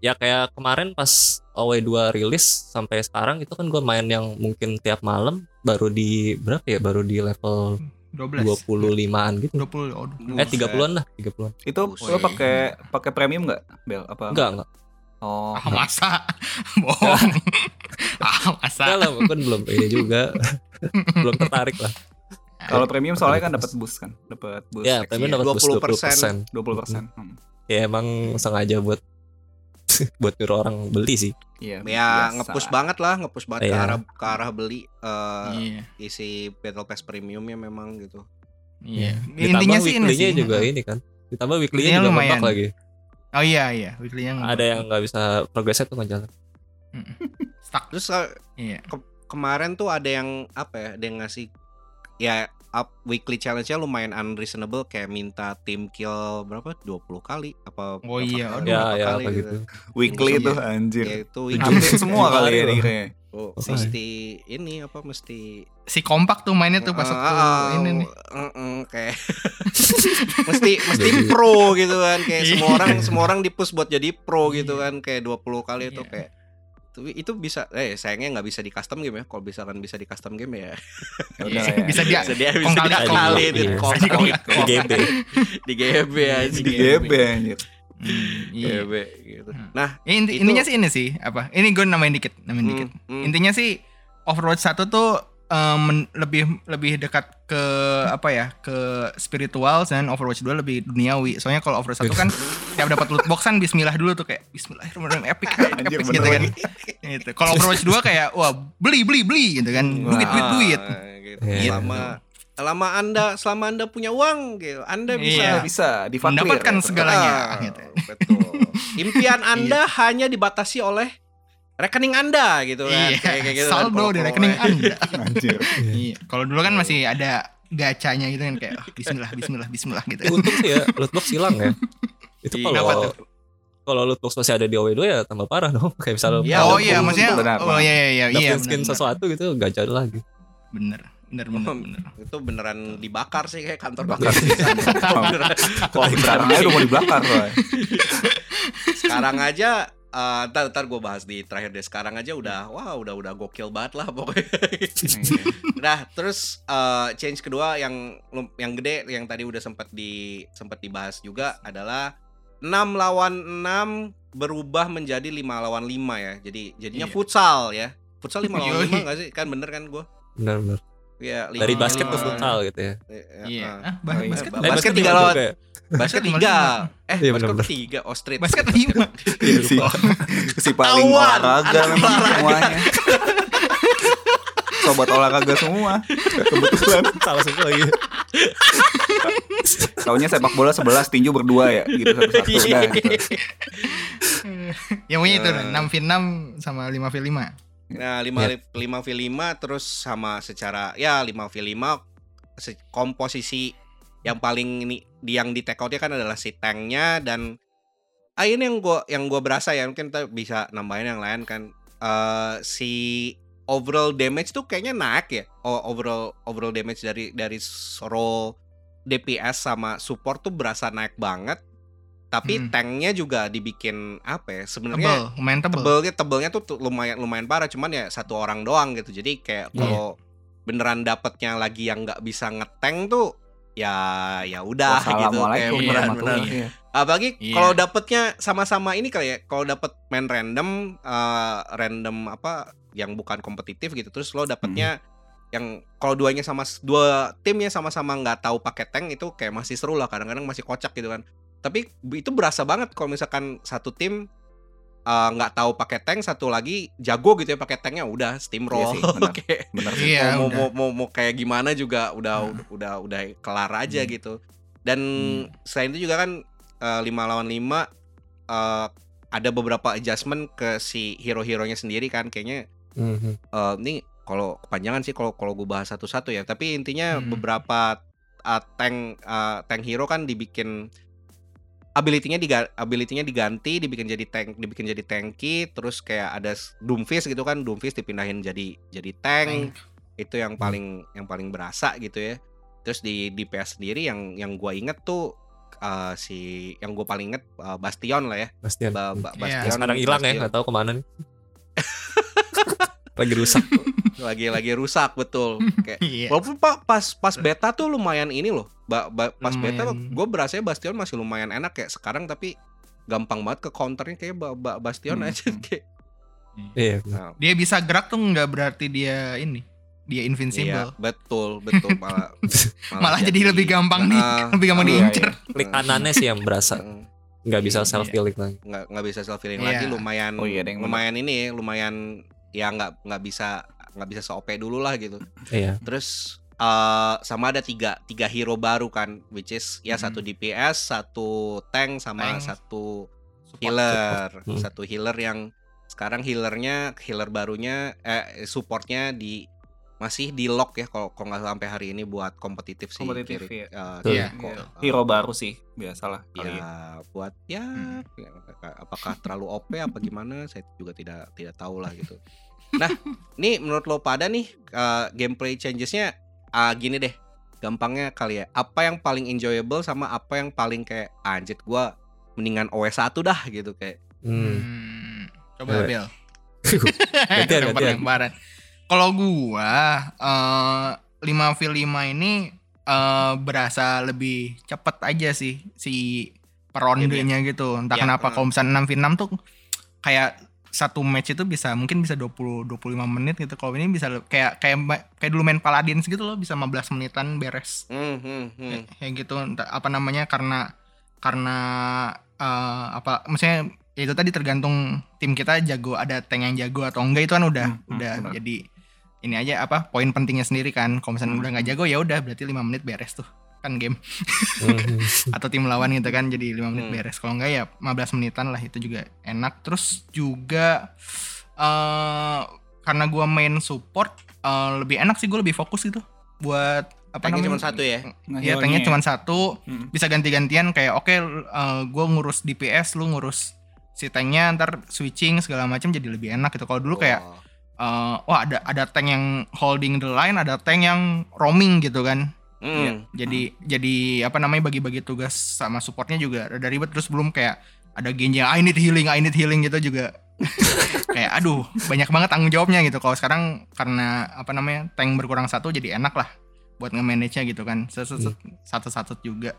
ya kayak kemarin pas OW2 rilis sampai sekarang itu kan gue main yang mungkin tiap malam baru di berapa ya? Baru di level 12. 25-an gitu. 20 oh, 20. Eh 30-an lah, 30-an. Itu Buset. lo pakai pakai premium nggak, Bel? Apa? Enggak, enggak. Oh, Ah, masa? Bohong. (laughs) (laughs) ah, masa? Enggak lah, kan belum ini juga. (laughs) belum tertarik lah. kalau premium soalnya kan dapat boost kan, dapat boost. Ya, premium dapat boost 20%. 20%. 20%. Hmm. Ya emang sengaja buat (laughs) buat nyuruh orang beli sih. Iya. Ya biasa. ngepush banget lah, ngepush banget ke Iya. arah ke arah beli eh, Iya. isi Battle Pass premiumnya memang gitu. Iya. Intinya sih ini sih. juga ini kan. Ditambah weekly-nya juga lumayan. mentok lagi. Oh iya iya, weekly-nya Ada yang nggak bisa progresnya tuh nggak jalan. Stuck. Terus eh, Iya. kemarin tuh ada yang apa ya, ada yang ngasih ya up weekly challenge-nya lumayan unreasonable kayak minta tim kill berapa 20 kali apa Oh berapa iya, kali, aduh. Ya, ya, kali apa gitu. Weekly Iya. tuh anjir. Ya itu Hampir semua kali ya Iya. nih kayaknya. Oh, Oh, mesti ini apa mesti Si kompak tuh mainnya tuh pas Ah, waktu ah, ini nih. mm, mm, kayak (laughs) mesti mesti pro gitu kan kayak semua Iya. orang semua orang dipus buat jadi pro gitu kan kayak 20 kali itu Iya. kayak tapi itu bisa eh sayangnya nggak bisa di custom game ya kalau bisa kan bisa di custom game ya (laughs) Ya udah lah ya. Bisa dia bisa dia bisa kali- di iya. di Di GB. di GB aja Di GB anjir. Hmm, iya. GB gitu Hmm. nah Ya, inti- Itu- intinya sih ini sih apa? Ini gue namain dikit, namain dikit. mm, mm, Intinya sih Overwatch 1 tuh eh, men- lebih lebih dekat ke apa ya? ke spiritual dan Overwatch 2 lebih duniawi. Soalnya kalau Overwatch 1 kan (laughs) tiap dapat loot box kan bismillah dulu tuh kayak bismillahirrahmanirrahim epic epic, (laughs) Anjir, epic gitu kan. Gitu. Kalau Overwatch 2 kayak wah beli beli beli gitu kan. Duit duit duit. Gitu. Iya. selama selama anda selama anda punya uang gitu anda bisa Iya. Bisa difakir. Mendapatkan ya. segalanya. Ah, gitu. betul. Impian (laughs) Iya. Anda hanya dibatasi oleh rekening Anda gitu kan. Iya, Kayak- kayak gitu kan. saldo Kalau- di kalau- rekening Anda. (laughs) Anjir. Iya. Kalau dulu kan masih ada gacanya gitu kan kayak oh, bismillah bismillah bismillah gitu. Untung sih ya lootbox hilang ya. (laughs) Itu Iya. Kalau kalau lootbox masih ada di OW2 ya tambah parah dong. (laughs) Kayak misalnya Iya, oh iya maksudnya benar, oh iya iya iya iya dapetin skin benar, sesuatu gitu jadi lagi. bener bener bener bener. Itu beneran dibakar sih kayak kantor Bakar. Wah, sekarang aja udah mau dibakar sekarang aja eh, ntar ntar gue bahas di terakhir deh sekarang aja udah wah udah udah gokil banget lah pokoknya (laughs) Nah, terus eh, change kedua yang yang gede yang tadi udah sempat di sempat dibahas juga adalah 6 lawan 6 berubah menjadi 5 lawan 5 ya. Jadi jadinya Iya. futsal ya. Futsal 5 lawan Yoi. 5 enggak sih? Kan bener kan gua? Benar-benar. Iya, lima- Dari basket ke futsal gitu ya. Iya. ah. Ah, bah- Oh, iya. basket Ba- basket juga tiga lawan. Ya? Basket Basket lima 3. lima. Eh, Iya, basket ketiga. Oh, street. basket lima. Iya, (laughs) si, si paling olahraga memang olahraga. semuanya. Sobat olahraga semua. Kebetulan. Salah semua lagi. Taunya sepak bola 11 tinju berdua ya gitu satu-satu udah gitu. Yang punya itu Eh. 6 v 6 sama 5 v 5. Nah, 5 5 v 5 terus sama secara ya 5 v 5 se- komposisi yang paling ini di yang di take outnya kan adalah si tanknya dan ah ini yang gua yang gua berasa ya mungkin kita bisa nambahin yang lain kan. Eh si overall damage tuh kayaknya naik ya. Oh, overall overall damage dari dari role DPS sama support tuh berasa naik banget. Tapi Hmm. tanknya juga dibikin apa ya sebenarnya Tebel, tebelnya tebelnya tuh tuh lumayan lumayan parah. Cuman ya satu orang doang gitu. Jadi kayak Iya. kalau beneran dapetnya lagi yang nggak bisa ngeteng tuh ya ya udah gitu kayak beneran beneran Iya. apalagi Iya. kalau dapetnya sama-sama ini kali ya kalau dapet main random eh, random apa yang bukan kompetitif gitu terus lo dapetnya yang kalau duanya sama dua timnya sama-sama nggak tahu pakai tank itu kayak masih seru lah kadang-kadang masih kocak gitu kan tapi itu berasa banget kalau misalkan satu tim eh, nggak tahu pakai tank, satu lagi jago gitu ya pakai tanknya udah steamroll. Iya sih, (laughs) benar. Kayak Bener sih. Iya, mau, udah. mau, mau, mau kayak gimana juga udah Hmm. udah udah udah kelar aja Hmm. gitu. Dan selain itu juga kan eh, 5 lawan 5 eh, ada beberapa adjustment ke si hero-heronya sendiri kan kayaknya Mhm. eh, ini kalau kepanjangan sih kalau kalau gue bahas satu-satu ya. Tapi intinya Hmm. beberapa uh, tank uh, tank hero kan dibikin ability-nya diga, ability-nya diganti, dibikin jadi tank, dibikin jadi tanky, terus kayak ada Doomfist gitu kan, Doomfist dipindahin jadi jadi tank. Itu yang paling yang paling berasa gitu ya. Terus di di PS sendiri yang yang gua inget tuh uh, si yang gue paling inget uh, Bastion lah ya. Bastian. Ba- ba-. Bastion. Sekarang hilang ya, Bastion. nggak tahu ke mana nih. (laughs) Lagi rusak. Lagi lagi rusak betul. Kayak (laughs) Iya. Walaupun pak pas pas beta tuh lumayan ini loh. Ba, ba- pas beta Lumayan. gue berasa Bastion masih lumayan enak kayak sekarang tapi gampang banget ke counternya kayak ba, ba- Bastion Hmm, aja hmm. (laughs) kayak. Iya. Nah, Dia bisa gerak tuh nggak berarti dia ini. Dia iya, invincible. betul betul (laughs) malah Malah jadi lebih gampang nih, Ah, lebih gampang ah, iya, diincer. Klik kanannya sih yang berasa. mm, Nggak bisa Iya. self healing lagi. nggak nggak bisa self healing Iya. lagi lumayan Oh iya, ada yang bener. lumayan ini lumayan ya nggak nggak bisa nggak bisa se-OP dulu lah gitu. Iya. Terus eh sama ada tiga tiga hero baru kan, which is ya Mhm. satu DPS, satu tank sama Tank. satu Support. healer, support. Hmm. satu healer yang sekarang healernya healer barunya eh supportnya di masih di lock ya kalau kalau nggak sampai hari ini buat kompetitif sih. Kompetitif, Kiri- Iya. kok, Iya. eh, Hero baru sih, biasalah ya. ya buat ya Hmm. ya, apakah terlalu OP apa gimana saya juga tidak tidak tahu lah gitu. Nah, nih menurut lo pada nih eh, gameplay changesnya ah, gini deh, gampangnya kali ya. Apa yang paling enjoyable sama apa yang paling kayak anjir gua mendingan OS 1 dah gitu kayak. Hmm. Hmm. Coba. Bel. (laughs) Gantian. Kalau gua eh 5 v 5 ini eh berasa lebih cepet aja sih si perondenya gitu. Entah Ya, kenapa eh. kalau misalnya 6 v 6 tuh kayak satu match itu bisa mungkin bisa 20 25 menit gitu. Kalau ini bisa kayak kayak kayak dulu main Paladins gitu loh bisa 15 menitan beres. Hmm, hmm, hmm. Kayak gitu apa namanya karena karena eh, apa maksudnya ya itu tadi tergantung tim kita jago ada tank yang jago atau enggak itu kan udah hmm, udah jadi ini aja apa poin pentingnya sendiri kan kalau misalnya Hmm. udah nggak jago ya udah berarti 5 menit beres tuh kan game Mhm. (laughs) atau tim lawan gitu kan jadi 5 menit Hmm. beres kalau enggak ya 15 menitan lah itu juga enak terus juga eh karena gua main support eh, lebih enak sih gue lebih fokus gitu buat apa Tanknya namanya cuma satu ya. Nah, Iya, tanknya ya. cuma satu, Hmm. bisa ganti-gantian kayak oke gue ngurus DPS, lu ngurus si tanknya ntar switching segala macam jadi lebih enak gitu. Kalau dulu kayak Wah. eh, wah ada ada tank yang holding the line, ada tank yang roaming gitu kan. Hmm. Jadi jadi apa namanya bagi-bagi tugas sama supportnya juga ada ribet terus belum kayak ada Genji yang I need healing, I need healing gitu juga. (laughs) kayak aduh banyak banget tanggung jawabnya gitu. Kalau sekarang karena apa namanya tank berkurang satu jadi enak lah buat nge-manage-nya gitu kan. Satu-satu juga.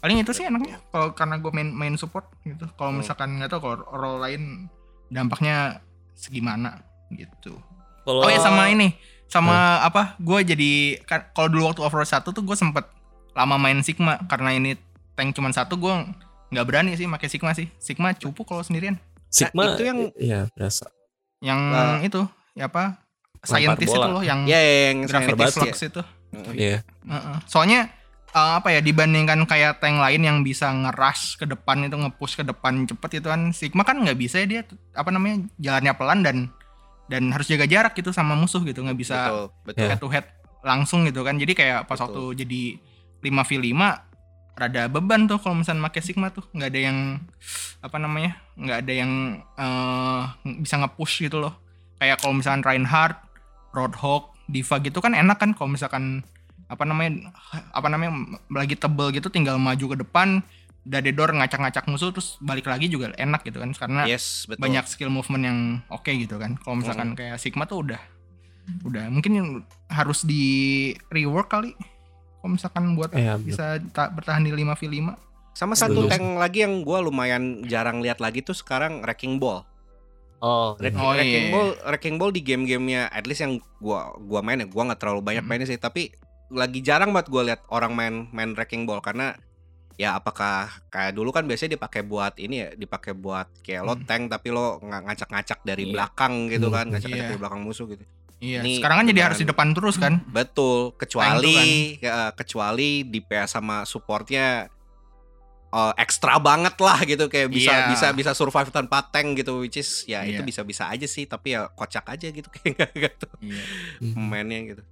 Paling itu sih enaknya kalau karena gue main main support gitu. Kalau Hmm. misalkan nggak tahu kalau role lain dampaknya segimana gitu. Kalau Oh ya sama ini sama apa? Gue jadi kan kalau dulu waktu Overwatch 1 tuh gue sempet lama main Sigma karena ini tank cuma satu gue nggak berani sih pakai Sigma sih. Sigma cupu kalau sendirian. Sigma itu yang- iya berasa. Yang Nah. itu ya apa? Scientist bola. itu loh yang Ya, ya, yang gravity flux ya. itu. Iya. Heeh. Soalnya eh, apa ya dibandingkan kayak tank lain yang bisa ngerush ke depan itu ngepush ke depan cepet itu kan Sigma kan nggak bisa ya dia apa namanya jalannya pelan dan dan harus jaga jarak gitu sama musuh gitu nggak bisa Betul, betul. Head to head langsung gitu kan jadi kayak pas Betul. waktu jadi 5v5 rada beban tuh kalau misalnya pakai Sigma tuh nggak ada yang apa namanya nggak ada yang eh, bisa nge-push gitu loh kayak kalau misalnya Reinhardt, Roadhog, Diva gitu kan enak kan kalau misalkan apa namanya apa namanya lagi tebel gitu tinggal maju ke depan Dadedor ngacak-ngacak musuh terus balik lagi juga enak gitu kan karena Yes, betul. banyak skill movement yang oke gitu kan. Kalau misalkan kayak Sigma tuh udah udah mungkin yang harus di rework kali. Kalau misalkan buat Iya, betul. bisa ta- bertahan di 5v5. Sama satu Setuju. tank lagi yang gue lumayan jarang lihat lagi tuh sekarang Wrecking Ball. Oh, Wreck- Oh, Wrecking iya. Ball, Wrecking Ball di game-gamenya, at least yang gua gua main ya, gua nggak terlalu banyak Mhm. mainnya sih, tapi lagi jarang banget gue lihat orang main main Wrecking Ball karena ya apakah kayak dulu kan biasanya dipakai buat ini ya dipakai buat kayak lo Hmm. tank tapi lo nga- ngacak-ngacak dari Iya. belakang gitu Hmm. kan ngacak-ngacak Iya. dari belakang musuh gitu Iya, Ini sekarang kan jadi harus di depan terus kan. betul kecuali kan. ya, kecuali di PS sama supportnya eh, ekstra banget lah gitu kayak bisa Iya. bisa bisa survive tanpa tank gitu which is ya itu Iya. bisa-bisa aja sih tapi ya kocak aja gitu (laughs) kayak tuh Iya. mainnya gitu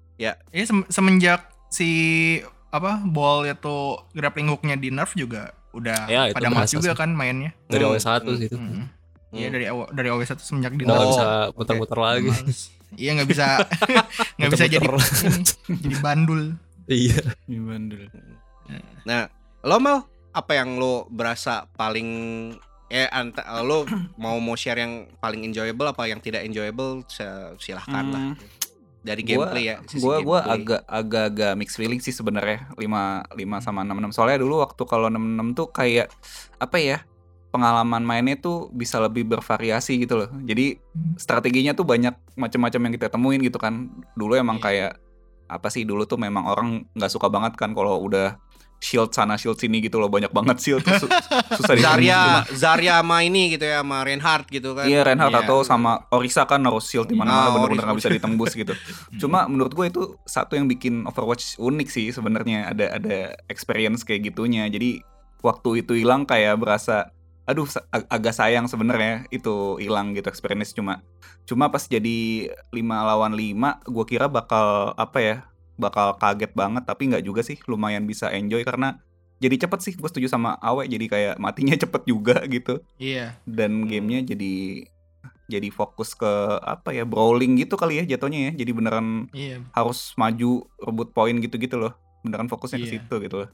Ini sem- semenjak si apa ball itu grappling hooknya di nerf juga udah Ya, pada mat berasa juga sih. kan mainnya. Dari Hmm, OS 1 hmm, sih itu. Mm. Iya Hmm. dari aw- dari OS satu semenjak di Oh, bisa muter-muter lagi. Males. Iya nggak bisa (laughs) nggak bisa jadi ini, jadi bandul. Iya. Bandel. Nah, lo Mel, apa yang lo berasa paling eh anta, lo mau mau share yang paling enjoyable apa yang tidak enjoyable silahkan lah Hmm. dari Gua- gameplay ya. sisi Gua gua gameplay. agak agak agak mixed feeling sih sebenarnya 5 5 sama 66. Soalnya dulu waktu kalau 66 tuh kayak apa ya? Pengalaman mainnya tuh bisa lebih bervariasi gitu loh. Jadi strateginya tuh banyak macam-macam yang kita temuin gitu kan. Dulu emang Iya. kayak apa sih dulu tuh memang orang nggak suka banget kan kalau udah shield sana shield sini gitu loh banyak banget shield tuh su- susah. Zarya Zarya sama ini gitu ya sama Reinhardt gitu kan. Iya Reinhardt Iya. atau sama Orisa kan naruh shield di Ah, mana-mana bener-bener Orisa. nggak bisa ditembus gitu. (laughs) Cuma menurut gue itu satu yang bikin Overwatch unik sih sebenarnya ada ada experience kayak gitunya. Jadi waktu itu hilang kayak berasa aduh ag- agak sayang sebenarnya itu hilang gitu experience cuma cuma pas jadi 5 lawan 5 gue kira bakal apa ya bakal kaget banget tapi nggak juga sih lumayan bisa enjoy karena jadi cepet sih gue setuju sama Awe jadi kayak matinya (laughs) cepet juga gitu Iya. dan gamenya jadi jadi fokus ke apa ya brawling gitu kali ya jatuhnya ya jadi beneran Iya. harus maju rebut poin gitu-gitu loh beneran fokusnya ke Iya. situ gitu loh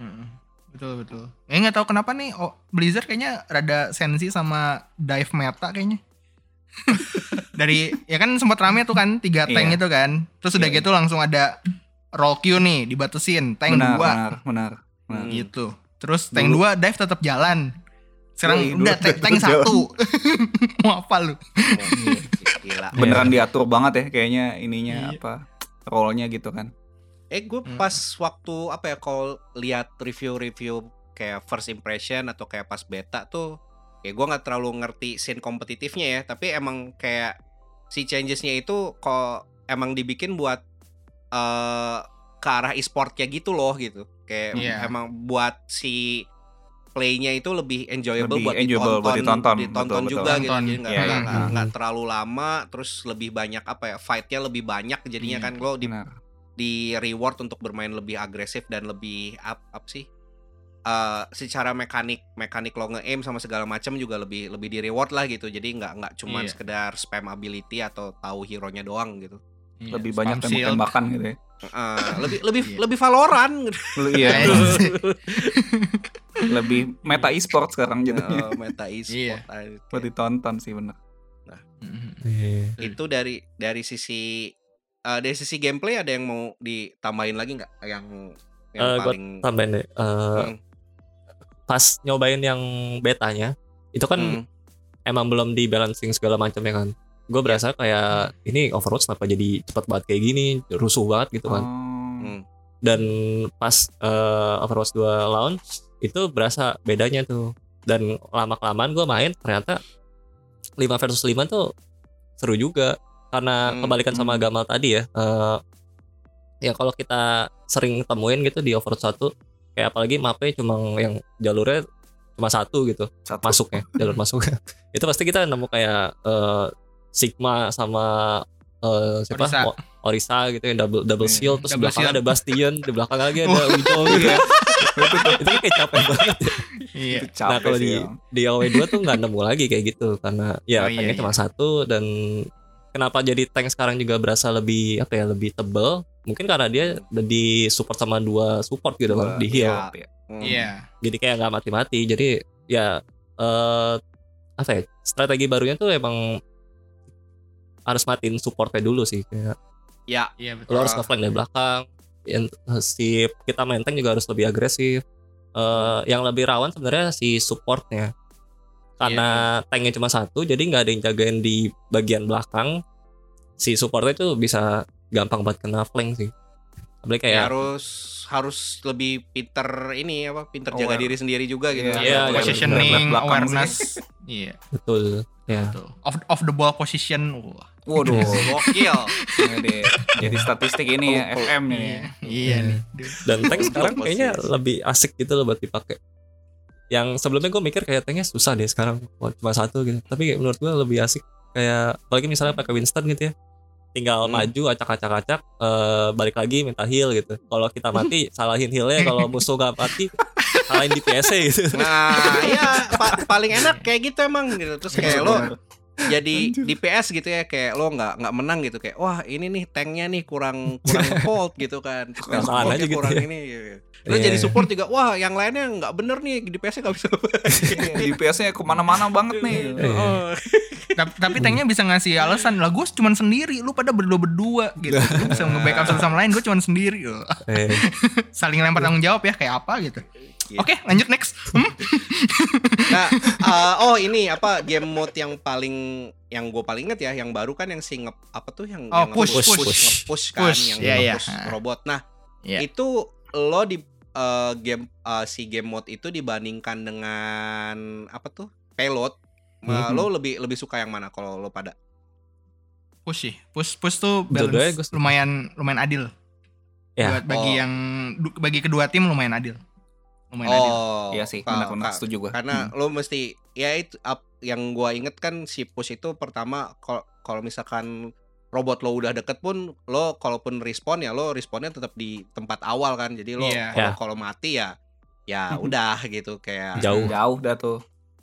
Mm-mm. Betul betul. Eh nggak tahu kenapa nih oh, Blizzard kayaknya rada sensi sama dive meta kayaknya. (laughs) Dari ya kan sempat rame tuh kan tiga tank Iya. itu kan. Terus udah Iya, gitu langsung ada roll queue nih dibatasin tank benar, dua benar benar benar. Hmm. gitu. Terus tank Dulu- dua dive tetap jalan. Sekarang udah tank, tank satu. (laughs) Mau apa lu? Oh, gila. (laughs) beneran diatur banget ya kayaknya ininya Iya. apa rollnya gitu kan Eh gue Hmm. pas waktu apa ya kalau lihat review-review kayak first impression atau kayak pas beta tuh ya gue nggak terlalu ngerti scene kompetitifnya ya tapi emang kayak si changesnya itu kok emang dibikin buat eh ke arah e-sportnya gitu loh gitu kayak Iya. emang buat si playnya itu lebih enjoyable Lebih buat enjoyable ditonton, buat ditonton. ditonton Betul, betul. juga gitu Tonton. jadi nggak nggak- iya. Hmm. terlalu lama terus lebih banyak apa ya fightnya lebih banyak jadinya Iya, kan lo di benar di reward untuk bermain lebih agresif dan lebih up up sih eh secara mekanik mekanik lo nge-aim sama segala macam juga lebih lebih di reward lah gitu jadi nggak nggak cuman Iya. sekedar spam ability atau tahu hero nya doang gitu Iya, lebih banyak spam shield. tembak-tembakan gitu ya Eh, lebih lebih Iya. lebih Valorant gitu. Iya Iya. (laughs) (laughs) lebih meta e-sport sekarang jadinya Eh, meta e-sport Iya. aja. buat ditonton sih bener Mm-mm. Iya. itu dari dari sisi eh, dari sisi gameplay ada yang mau ditambahin lagi nggak yang yang Eh, gua paling Tambahin deh. eh, Hmm. Pas nyobain yang betanya, itu kan Hmm. emang belum di balancing segala macam ya kan. Gue berasa kayak ini Overwatch kenapa jadi cepat banget kayak gini, rusuh banget gitu kan. Oh. Hmm. Dan pas eh, Overwatch 2 launch itu berasa bedanya tuh. Dan lama kelamaan gue main ternyata 5 versus 5 tuh seru juga karena Hmm, kebalikan sama hmm. Gamal tadi ya. eh, ya kalau kita sering temuin gitu di Overwatch 1 kayak apalagi mapnya cuma yang jalurnya cuma satu gitu Satu. masuknya jalur masuknya (laughs) itu pasti kita nemu kayak eh, Sigma sama eh, siapa Orisa. O- Orisa gitu yang double double Hmm, shield terus double belakangnya shield. ada Bastion di belakang lagi ada Widow gitu ya (laughs) itu kayak capek banget Iya. Nah capek kalau sih di di AW2 tuh nggak nemu lagi kayak gitu karena ya Oh, iya, tanknya iya. cuma satu dan kenapa jadi tank sekarang juga berasa lebih apa ya lebih tebel mungkin karena dia udah di support sama dua support gitu Dua- kan di heal Iya. ya. Hmm. Iya. jadi kayak nggak mati-mati jadi ya eh apa ya strategi barunya tuh emang harus matiin supportnya dulu sih kayak ya Iya betul. lo harus ngeflank dari belakang yang si kita main tank juga harus lebih agresif Eh yang lebih rawan sebenarnya si supportnya karena tanknya cuma satu jadi nggak ada yang jagain di bagian belakang si supportnya itu bisa gampang banget kena flank sih apalagi Ya, kayak harus harus lebih pinter ini apa pinter jaga Aware. diri sendiri juga gitu. Iya, Iya, iya, Positioning, belakang awareness. Iya, betul ya betul. Off off the ball position. Wah. Waduh. (laughs) Gokil. Jadi, jadi statistik ini ya FM nih. Iya, iya nih. dan tank sekarang kayaknya lebih asik gitu loh buat dipakai yang sebelumnya gue mikir kayak tanknya susah deh sekarang buat cuma satu gitu tapi kayak menurut gue lebih asik kayak apalagi misalnya pakai Winston gitu ya tinggal Hmm. maju acak-acak-acak eh, balik lagi minta heal gitu kalau kita mati (laughs) salahin healnya kalau musuh gak mati salahin DPS -nya gitu Nah, ya (laughs) pa- paling enak kayak gitu emang gitu. Terus kayak lo Bener. jadi di PS gitu ya kayak lo nggak nggak menang gitu kayak wah ini nih tanknya nih kurang kurang (laughs) cold gitu kan kayak Kesalahan supportnya aja gitu kurang ya. ini gitu. Lo Iya, jadi iya. support juga wah yang lainnya nggak bener nih di PS nya nggak bisa (laughs) Di PS-nya ke mana-mana banget nih. Iya. Oh. tapi, tapi tanknya bisa ngasih alasan lah gue cuma sendiri lu pada berdua berdua gitu (laughs) lu bisa nge-backup satu sama lain gue cuma sendiri. Eh, (laughs) saling lempar tanggung jawab ya kayak apa gitu Iya. oke lanjut next Hmm? Nah, eh, oh ini apa game mode yang paling yang gue paling inget ya, yang baru kan yang si nge, apa tuh yang Oh, yang push, nge-push, push. nge-push kan Push, yang iya, iya. nge-push robot. Nah, Iya. itu lo di eh, game eh, si game mode itu dibandingkan dengan apa tuh payload, Mhm. lo lebih lebih suka yang mana kalau lo pada? push sih push push tuh balance gue lumayan lumayan adil Ya. buat bagi Oh. yang bagi kedua tim lumayan adil lumayan adil Oh, Iya sih, benar-benar setuju gua. Karena lo mesti ya itu up, yang gua inget kan si push itu pertama kalau kalau misalkan robot lo udah deket pun lo kalaupun respon ya lo responnya tetap di tempat awal kan. Jadi lo Iya. kalau Ya. kalau mati ya ya (laughs) udah gitu kayak Jauh. Jauh dah tuh.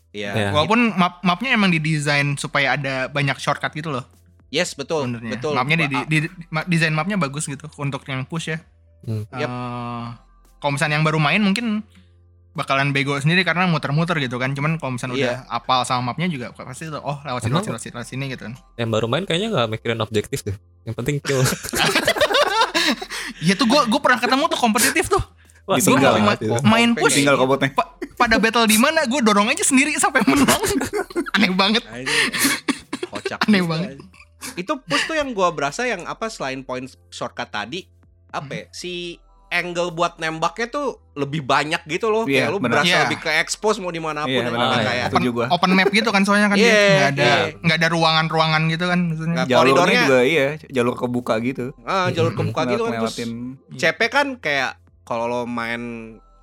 ya. Ya. walaupun map mapnya emang didesain supaya ada banyak shortcut gitu loh Yes, betul. sebenarnya Betul. mapnya di, di- di- ma- desain mapnya bagus gitu untuk yang push ya Hmm. Eh, kalau misalnya yang baru main mungkin bakalan bego sendiri karena muter-muter gitu kan cuman kalau misalnya Iya. udah apal sama mapnya juga pasti tuh, oh lewat sini lewat sini lewat sini gitu kan yang baru main kayaknya nggak mikirin objektif deh yang penting kill Iya tuh gue gue pernah ketemu tuh kompetitif tuh Wah, ma- itu. main push Tinggal robotnya. pa- pada battle di mana gue dorong aja sendiri sampai menang (laughs) aneh banget Anjing. Kocak. Aneh banget. Itu push tuh yang gua berasa yang apa selain point shortcut tadi apa Hmm. ya, si angle buat nembaknya tuh lebih banyak gitu loh. Iya, kayak lu berasa Iya. lebih ke expose mau di mana pun Iya, ya, benar. nggak Ah, kayak Setuju gua. open map gitu kan soalnya kan (laughs) Iya, nggak ada iya. nggak ada ruangan-ruangan gitu kan maksudnya Jalurnya koridornya juga iya, jalur kebuka gitu. ah, jalur kebuka (laughs) gitu kan terus CP kan kayak kalau lo main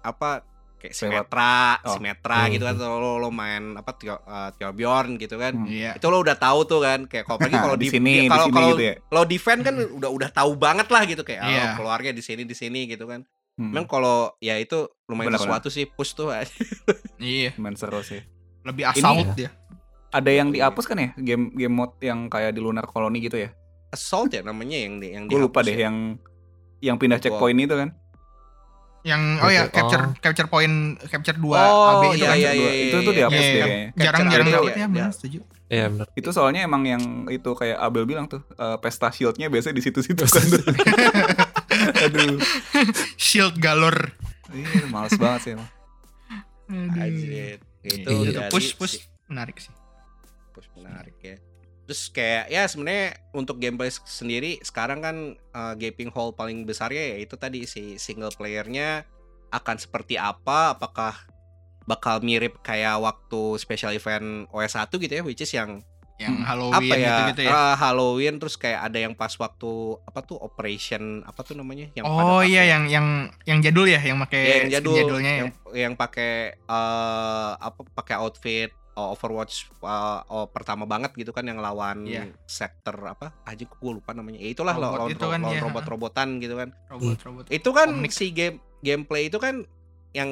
apa kayak. Simetra, Oh. Simetra Hmm. gitu kan kalau lo, lo main apa Tio, uh, Torbjorn gitu kan. Hmm. iya Itu lo udah tahu tuh kan kayak kalau pergi (laughs) kalau di di, sini, kalau sini kalau gitu ya. lo defend kan udah udah tahu banget lah gitu kayak Iya. oh, keluarnya di sini di sini gitu kan. Hmm. Memang kalau ya itu lumayan Benar-benar. sesuatu sih push tuh. (laughs) iya Main seru sih. lebih assault Ini- dia Ada yang dihapus kan ya game game mode yang kayak di Lunar Colony gitu ya? Assault ya namanya yang di, yang Gue lupa deh ya. yang yang pindah checkpoint itu kan. Yang oh ya Oke, capture oh. capture point capture 2 Oh, AB itu iya, kan iya, Dua. iya, itu tuh iya, dihapus iya, deh iya. jarang-jarang itu ya ya, benar iya. setuju Iya benar. Itu soalnya emang yang itu kayak Abel bilang tuh eh, pesta shieldnya biasanya di situ-situ kan. tuh. (laughs) Aduh. shield galor Iya, males banget sih emang. Anjir. Itu Iya, Itu dari push push menarik sih push menarik ya. Terus kayak ya sebenarnya untuk gameplay sendiri sekarang kan uh, gaping hole paling besarnya ya itu tadi si single playernya akan seperti apa? Apakah bakal mirip kayak waktu special event OS1 gitu ya which is yang yang Hmm. Halloween apa ya, gitu-gitu ya ah, Halloween terus kayak ada yang pas waktu apa tuh operation apa tuh namanya yang pada oh iya pakai- yang yang yang jadul ya yang pakai Ya, yang jadul jadulnya ya yang yang pakai eh apa pakai outfit uh, Overwatch uh, oh, pertama banget gitu kan yang lawan Iya. sektor apa? Aja gue lupa namanya. Ya itulah Robot lawan, itu kan, lawan iya. robot-robotan gitu kan. Robot robot. Itu kan Omnic. si game gameplay itu kan yang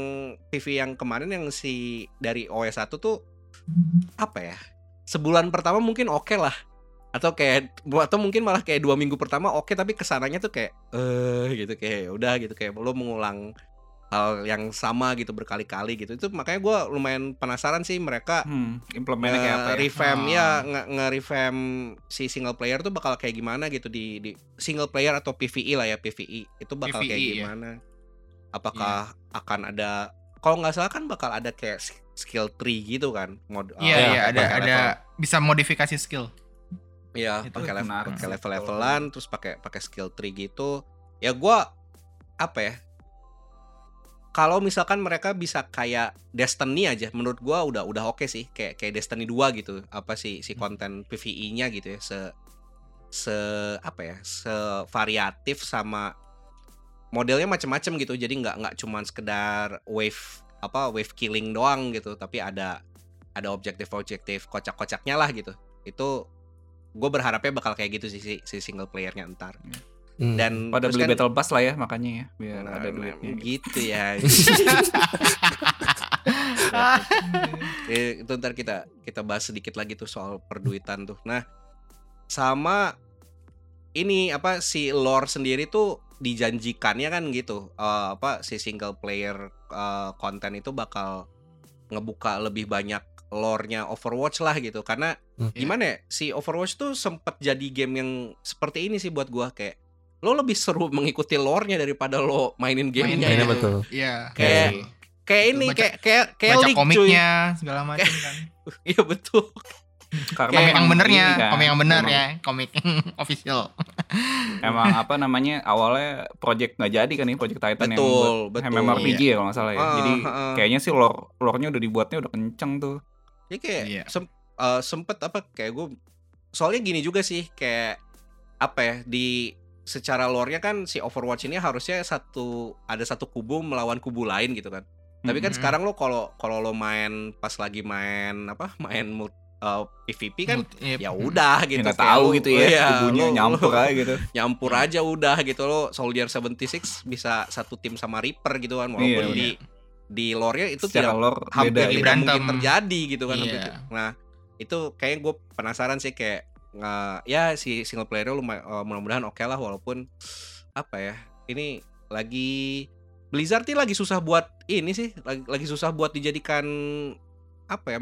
PV yang kemarin yang si dari OS1 tuh apa ya? Sebulan pertama mungkin oke lah. Atau kayak atau mungkin malah kayak dua minggu pertama oke tapi ke sananya tuh kayak eh gitu kayak udah gitu kayak lo mengulang hal yang sama gitu berkali-kali gitu itu makanya gue lumayan penasaran sih mereka Hmm, implementnya kayak apa ya? revamp Ah. ya nge- nge-revamp si single player tuh bakal kayak gimana gitu di, di single player atau PVE lah ya PVE itu bakal kayak PVE, ya. gimana apakah akan ada kalau nggak salah kan bakal ada kayak sk- skill tree gitu kan mod iya uh, iya ada pakai ada level. bisa modifikasi skill Iya, pakai level, pakai level-levelan terus pakai pakai skill tree gitu. Ya gua apa ya? Kalau misalkan mereka bisa kayak Destiny aja, menurut gua udah udah oke sih, kayak kayak Destiny 2 gitu. Apa sih si konten PvE-nya gitu ya, se se apa ya? se variatif sama modelnya macam-macam gitu. Jadi nggak nggak cuman sekedar wave apa wave killing doang gitu, tapi ada ada objektif-objektif kocak-kocaknya lah gitu. Itu gue berharapnya bakal kayak gitu sih si, si single playernya ntar. Hmm. Dan Pada beli kan- Battle Pass lah ya makanya ya biar Nah, ada nah, duitnya. gitu ya. (laughs) Eh, itu ntar kita kita bahas sedikit lagi tuh soal perduitan tuh. Nah, sama ini apa si lore sendiri tuh dijanjikannya kan gitu. eh, apa si single player eh, konten itu bakal ngebuka lebih banyak lore-nya Overwatch lah gitu. Karena Hmm. gimana ya? Si Overwatch tuh sempet jadi game yang seperti ini sih buat gua kayak lo lebih seru mengikuti lore-nya daripada lo mainin gamenya. Mainnya gitu. betul. Iya. Kayak- Iya. Kayak ini Baca- kayak kayak kayak baca League, cuy. komiknya segala macam kan. (laughs) Iya betul. (laughs) Karena komik yang benernya, ini kan, komik yang bener emang- ya, komik (laughs) official. Emang apa namanya awalnya project nggak jadi kan nih project Titan yang Betul, buat betul. MMORPG ya kalau nggak salah ya. Ah, Jadi ah. kayaknya sih lore lore-nya udah dibuatnya udah kenceng tuh. Ya kayak Iya. sem- eh, sempet apa kayak gue soalnya gini juga sih kayak apa ya di secara lore-nya kan si Overwatch ini harusnya satu ada satu kubu melawan kubu lain gitu kan. Tapi kan Mhm. sekarang lo kalau kalau lo main pas lagi main apa (laughs) main mul- eh, PVP kan iya, ya hmm. udah Ya gitu nggak tahu lo- gitu ya iya, kubunya lo- nyampur lo- aja gitu. (laughs) nyampur aja udah gitu lo Soldier 76 bisa satu tim sama Reaper gitu kan walaupun Iya, di di lore-nya itu Secara tidak lore hampir beda. tidak gitu. Berantem. mungkin terjadi gitu kan hampir tidak. nah itu kayaknya gue penasaran sih kayak nggak ya si single playernya lumayan eh, mudah-mudahan oke lah walaupun apa ya ini lagi Blizzard ini lagi susah buat ini sih lagi, lagi susah buat dijadikan apa ya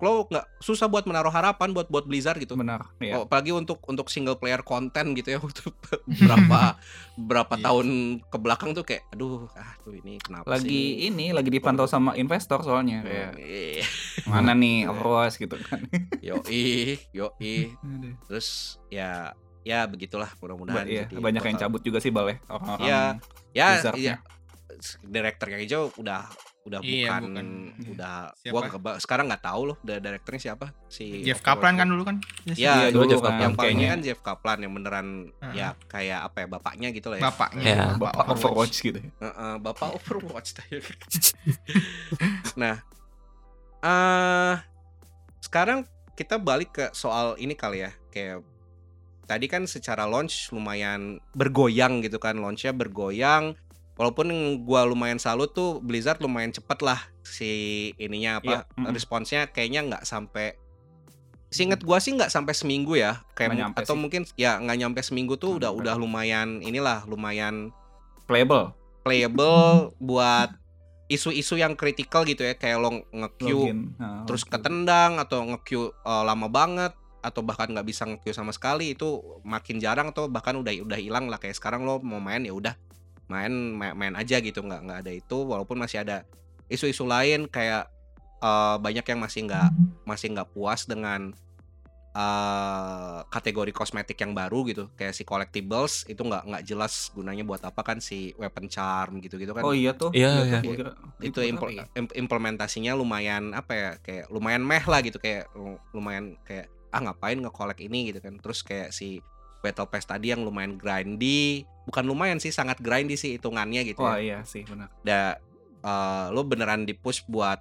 lo nggak susah buat menaruh harapan buat buat Blizzard gitu Benar. Iya. Oh, apalagi untuk untuk single player konten gitu ya (laughs) untuk (laughs) berapa berapa Iya. tahun ke belakang tuh kayak aduh ah tuh ini kenapa Lagi sih ini lagi dipantau sama investor soalnya kayak Iya. mana nih (laughs) Overwatch gitu kan. yoi yoi terus ya ya begitulah mudah-mudahan Iya, jadi banyak yang cabut juga sih bal ya orang-orang. Iya. ya Blizzard-nya. iya direktur yang hijau udah udah Iya, bukan, bukan. udah Siapa? gua nggak- sekarang nggak tahu loh da- direkturnya siapa si Jeff Overwatch Kaplan kan dulu kan? Iya, Iya, dulu dulu Jeff kan. Kaplan. yang palingnya kayaknya kan Jeff Kaplan yang beneran Heeh. ya kayak apa ya bapaknya gitu lah ya Bapaknya. Iya. Bapak Overwatch gitu. Heeh, bapak Overwatch (laughs) (laughs) nah eh sekarang kita balik ke soal ini kali ya kayak tadi kan secara launch lumayan bergoyang gitu kan launchnya bergoyang walaupun gua lumayan salut tuh Blizzard lumayan cepet lah si ininya apa Iya, mm-mm. responsnya kayaknya nggak sampai Seinget gua sih nggak sampai seminggu ya, kayak atau sih. mungkin ya nggak nyampe seminggu tuh udah udah lumayan inilah lumayan Playable. playable (laughs) buat isu-isu yang kritikal gitu ya kayak lo nge-queue. Nah, terus login. ketendang atau nge-queue uh, lama banget atau bahkan nggak bisa nge-queue sama sekali itu makin jarang atau bahkan udah udah hilang lah kayak sekarang lo mau main ya udah main main, main aja gitu nggak nggak ada itu walaupun masih ada isu-isu lain kayak uh, banyak yang masih nggak masih nggak puas dengan uh, kategori kosmetik yang baru gitu kayak si collectibles itu nggak nggak jelas gunanya buat apa kan si weapon charm gitu gitu kan Oh iya tuh. Iya, iya. kira- itu impl- ya? implementasinya lumayan apa ya kayak lumayan meh lah gitu kayak lu- lumayan kayak ah ngapain nge-collect ini gitu kan terus kayak si battle pass tadi yang lumayan grindy bukan lumayan sih sangat grindy sih hitungannya gitu Wah ya iya sih benar. da eh, lo beneran di push buat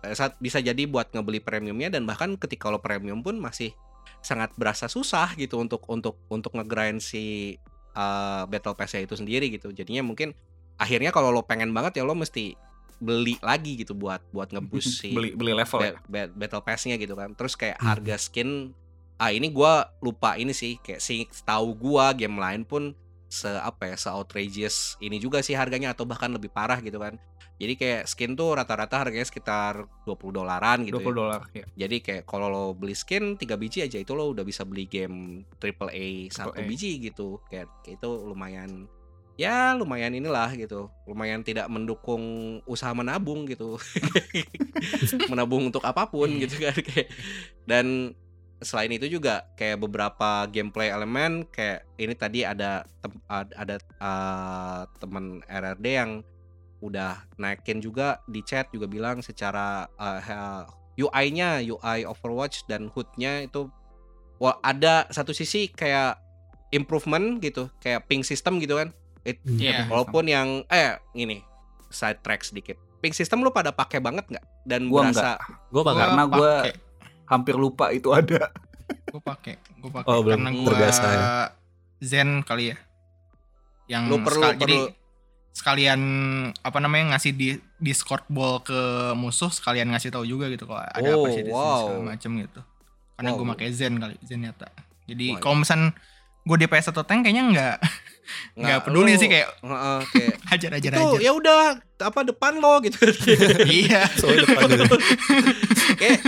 eh, saat bisa jadi buat ngebeli premiumnya dan bahkan ketika lo premium pun masih sangat berasa susah gitu untuk untuk untuk ngegrind si eh, battle pass itu sendiri gitu jadinya mungkin akhirnya kalau lo pengen banget ya lo mesti beli lagi gitu buat buat ngeboost (laughs) si beli beli level ya. ba- ba- battle pass-nya gitu kan. Terus kayak Hmm. harga skin ah ini gua lupa ini sih kayak sih tahu gua game lain pun se apa ya se outrageous ini juga sih harganya atau bahkan lebih parah gitu kan. Jadi kayak skin tuh rata-rata harganya sekitar 20 dolaran gitu 20 ya. dolar ya. Jadi kayak kalau lo beli skin 3 biji aja itu lo udah bisa beli game triple A satu biji gitu. Kayak kayak itu lumayan ya lumayan inilah gitu. Lumayan tidak mendukung usaha menabung gitu. (laughs) (laughs) menabung untuk apa pun Iya. gitu kan kayak dan selain itu juga kayak beberapa gameplay elemen kayak ini tadi ada tem- ad- ada uh, teman RRD yang udah naikin juga di chat juga bilang secara uh, ha- UI-nya UI Overwatch dan HUD-nya itu wah ada satu sisi kayak improvement gitu kayak ping system gitu kan. It- Iya. walaupun yang eh ini side track sedikit. Ping system lu pada pakai banget nggak? Dan Gua berasa Gue Gua bakal Karena gua-. Hampir lupa itu ada. gue pakai gue pakai Oh, karena gue terbiasa ya. zen kali ya yang Lu perlu- sekal- jadi perlu- sekalian apa namanya ngasih di discord ball ke musuh sekalian ngasih tahu juga gitu kalau ada apa Oh, sih di sini wow. segala macem gitu karena Wow. gue pakai zen kali zen nyata jadi Wah, kalau misal gue DPS atau tank kayaknya nggak nggak peduli lu- sih kayak Heeh, kayak (laughs) hajar hajar itu hajar ya udah apa depan lo gitu (laughs) iya (laughs) soalnya depan gitu. kayak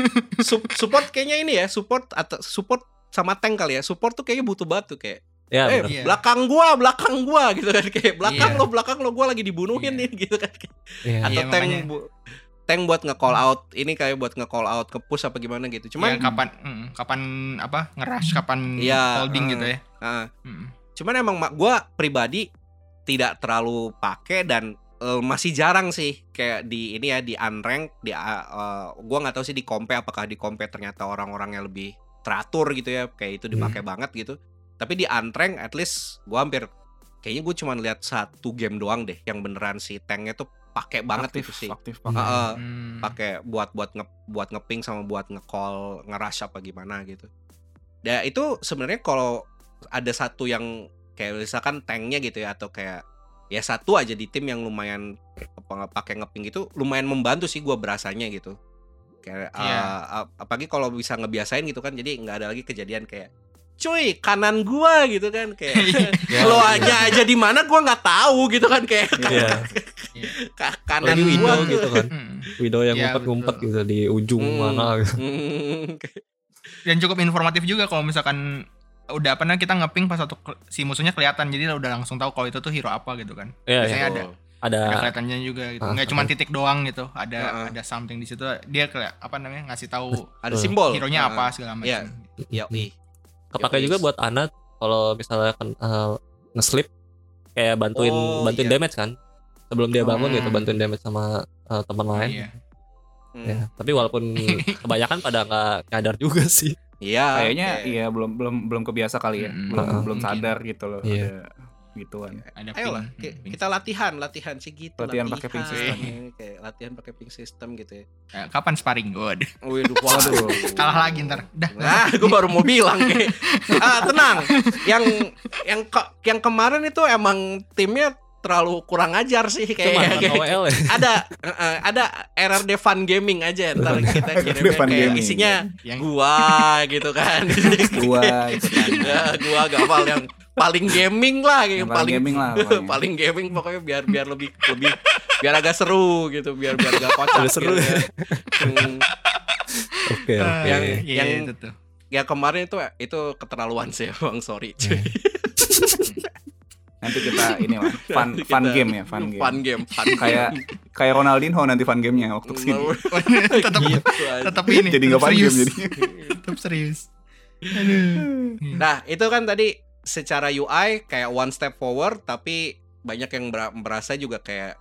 sup- support kayaknya ini ya support atau support sama tank kali ya support tuh kayaknya butuh batu kayak Ya, eh bener. Iya. belakang gua belakang gua gitu kan kayak belakang Iya. lo belakang lo gua lagi dibunuhin Iya. nih gitu kan Iya. atau Iya, tank makanya. bu- tank buat nge-call out ini kayak buat nge-call out ke push apa gimana gitu. Cuman cuman kapan mm, kapan apa ngerush kapan Iya, holding eh. gitu ya. Ah, Mm. cuman emang ma- gua pribadi tidak terlalu pakai dan eh, masih jarang sih kayak di ini ya di unrank di uh, uh, gua nggak tahu sih di kompe apakah di kompe ternyata orang-orang yang lebih teratur gitu ya kayak itu dipakai banget gitu. Tapi di unrank at least gua hampir kayaknya gue cuma lihat satu game doang deh yang beneran si tanknya tuh pakai banget aktif, itu sih aktif banget. Heeh, Hmm. pakai buat buat nge buat ngeping sama buat nge-call ngerush apa gimana gitu. Ya itu sebenarnya kalau ada satu yang kayak misalkan tanknya gitu ya atau kayak ya satu aja di tim yang lumayan apa nggak pakai ngeping itu lumayan membantu sih gua berasanya gitu. Kayak Iya. uh, ap- apalagi kalau bisa ngebiasain gitu kan jadi nggak ada lagi kejadian kayak cuy kanan gua gitu kan kayak (laughs) Ya, lo iya. aja aja di mana gua nggak tahu gitu kan kayak Iya. (laughs) (laughs) ka- kanan Apalagi window gua gitu kan. Mm. Window yang Iya, ngumpet-ngumpet betul. gitu di ujung Hmm. mana gitu. Hmm, (laughs) dan cukup informatif juga kalau misalkan udah apa kita ngeping pas satu si musuhnya kelihatan jadi udah langsung tahu kalau itu tuh hero apa gitu kan Iya, Biasanya iya. ada Ada ada kelihatannya juga gitu Ah, nggak cuma ah. titik doang gitu ada ah. ada something di situ dia kayak apa namanya ngasih tahu ada simbol hero nya Ah, apa segala macam Iya. ya Kepakai Yoi. juga buat Ana kalau misalnya kan eh, nge-sleep kayak bantuin Oh, bantuin iya. damage kan. Sebelum dia bangun Hmm. gitu bantuin damage sama eh, teman lain. iya Hmm. Ya, tapi walaupun (laughs) kebanyakan pada nggak nyadar juga sih. Iya, Kayaknya kayak- iya belum belum belum kebiasa kali ya. Mm-mm. belum Heeh. belum Mungkin. sadar gitu loh Iya. ada gituan. ada Ayolah, ping. ki- Ping. kita latihan, latihan sih gitu. Latihan pakai ping system. Kayak latihan pakai ping system gitu ya. Eh, kapan sparring gue Waduh, Waduh. (laughs) kalah lagi ntar dah Nah, gue baru mau bilang kayak, (laughs) ah tenang, yang yang ke- yang kemarin itu emang timnya terlalu kurang ajar sih kayak, kayak OWL ya. (laughs) ada eh, ada RRD Fun Gaming aja ntar kita Fun kayak Gaming. isinya yang gua gitu kan (laughs) Gua ikutan. (laughs) ya gua gak hafal yang paling gaming lah Yang yang paling gaming lah pokoknya. paling gaming pokoknya biar biar lebih lebih biar agak seru gitu biar biar agak kocak seru gitu ya. Hmm, Oke, oke. yang Iya, yang itu tuh. ya kemarin itu itu keterlaluan sih bang sorry cuy Nanti kita ini lah fun fun game ya, fun game. fun game fun Kayak kayak Ronaldinho nanti fun gamenya waktu ke sini. (laughs) tetap Gitu tetap ini Jadi nggak fun game serius jadi. tetap serius aduh Nah, itu kan tadi secara UI kayak one step forward tapi banyak yang ber- merasa juga kayak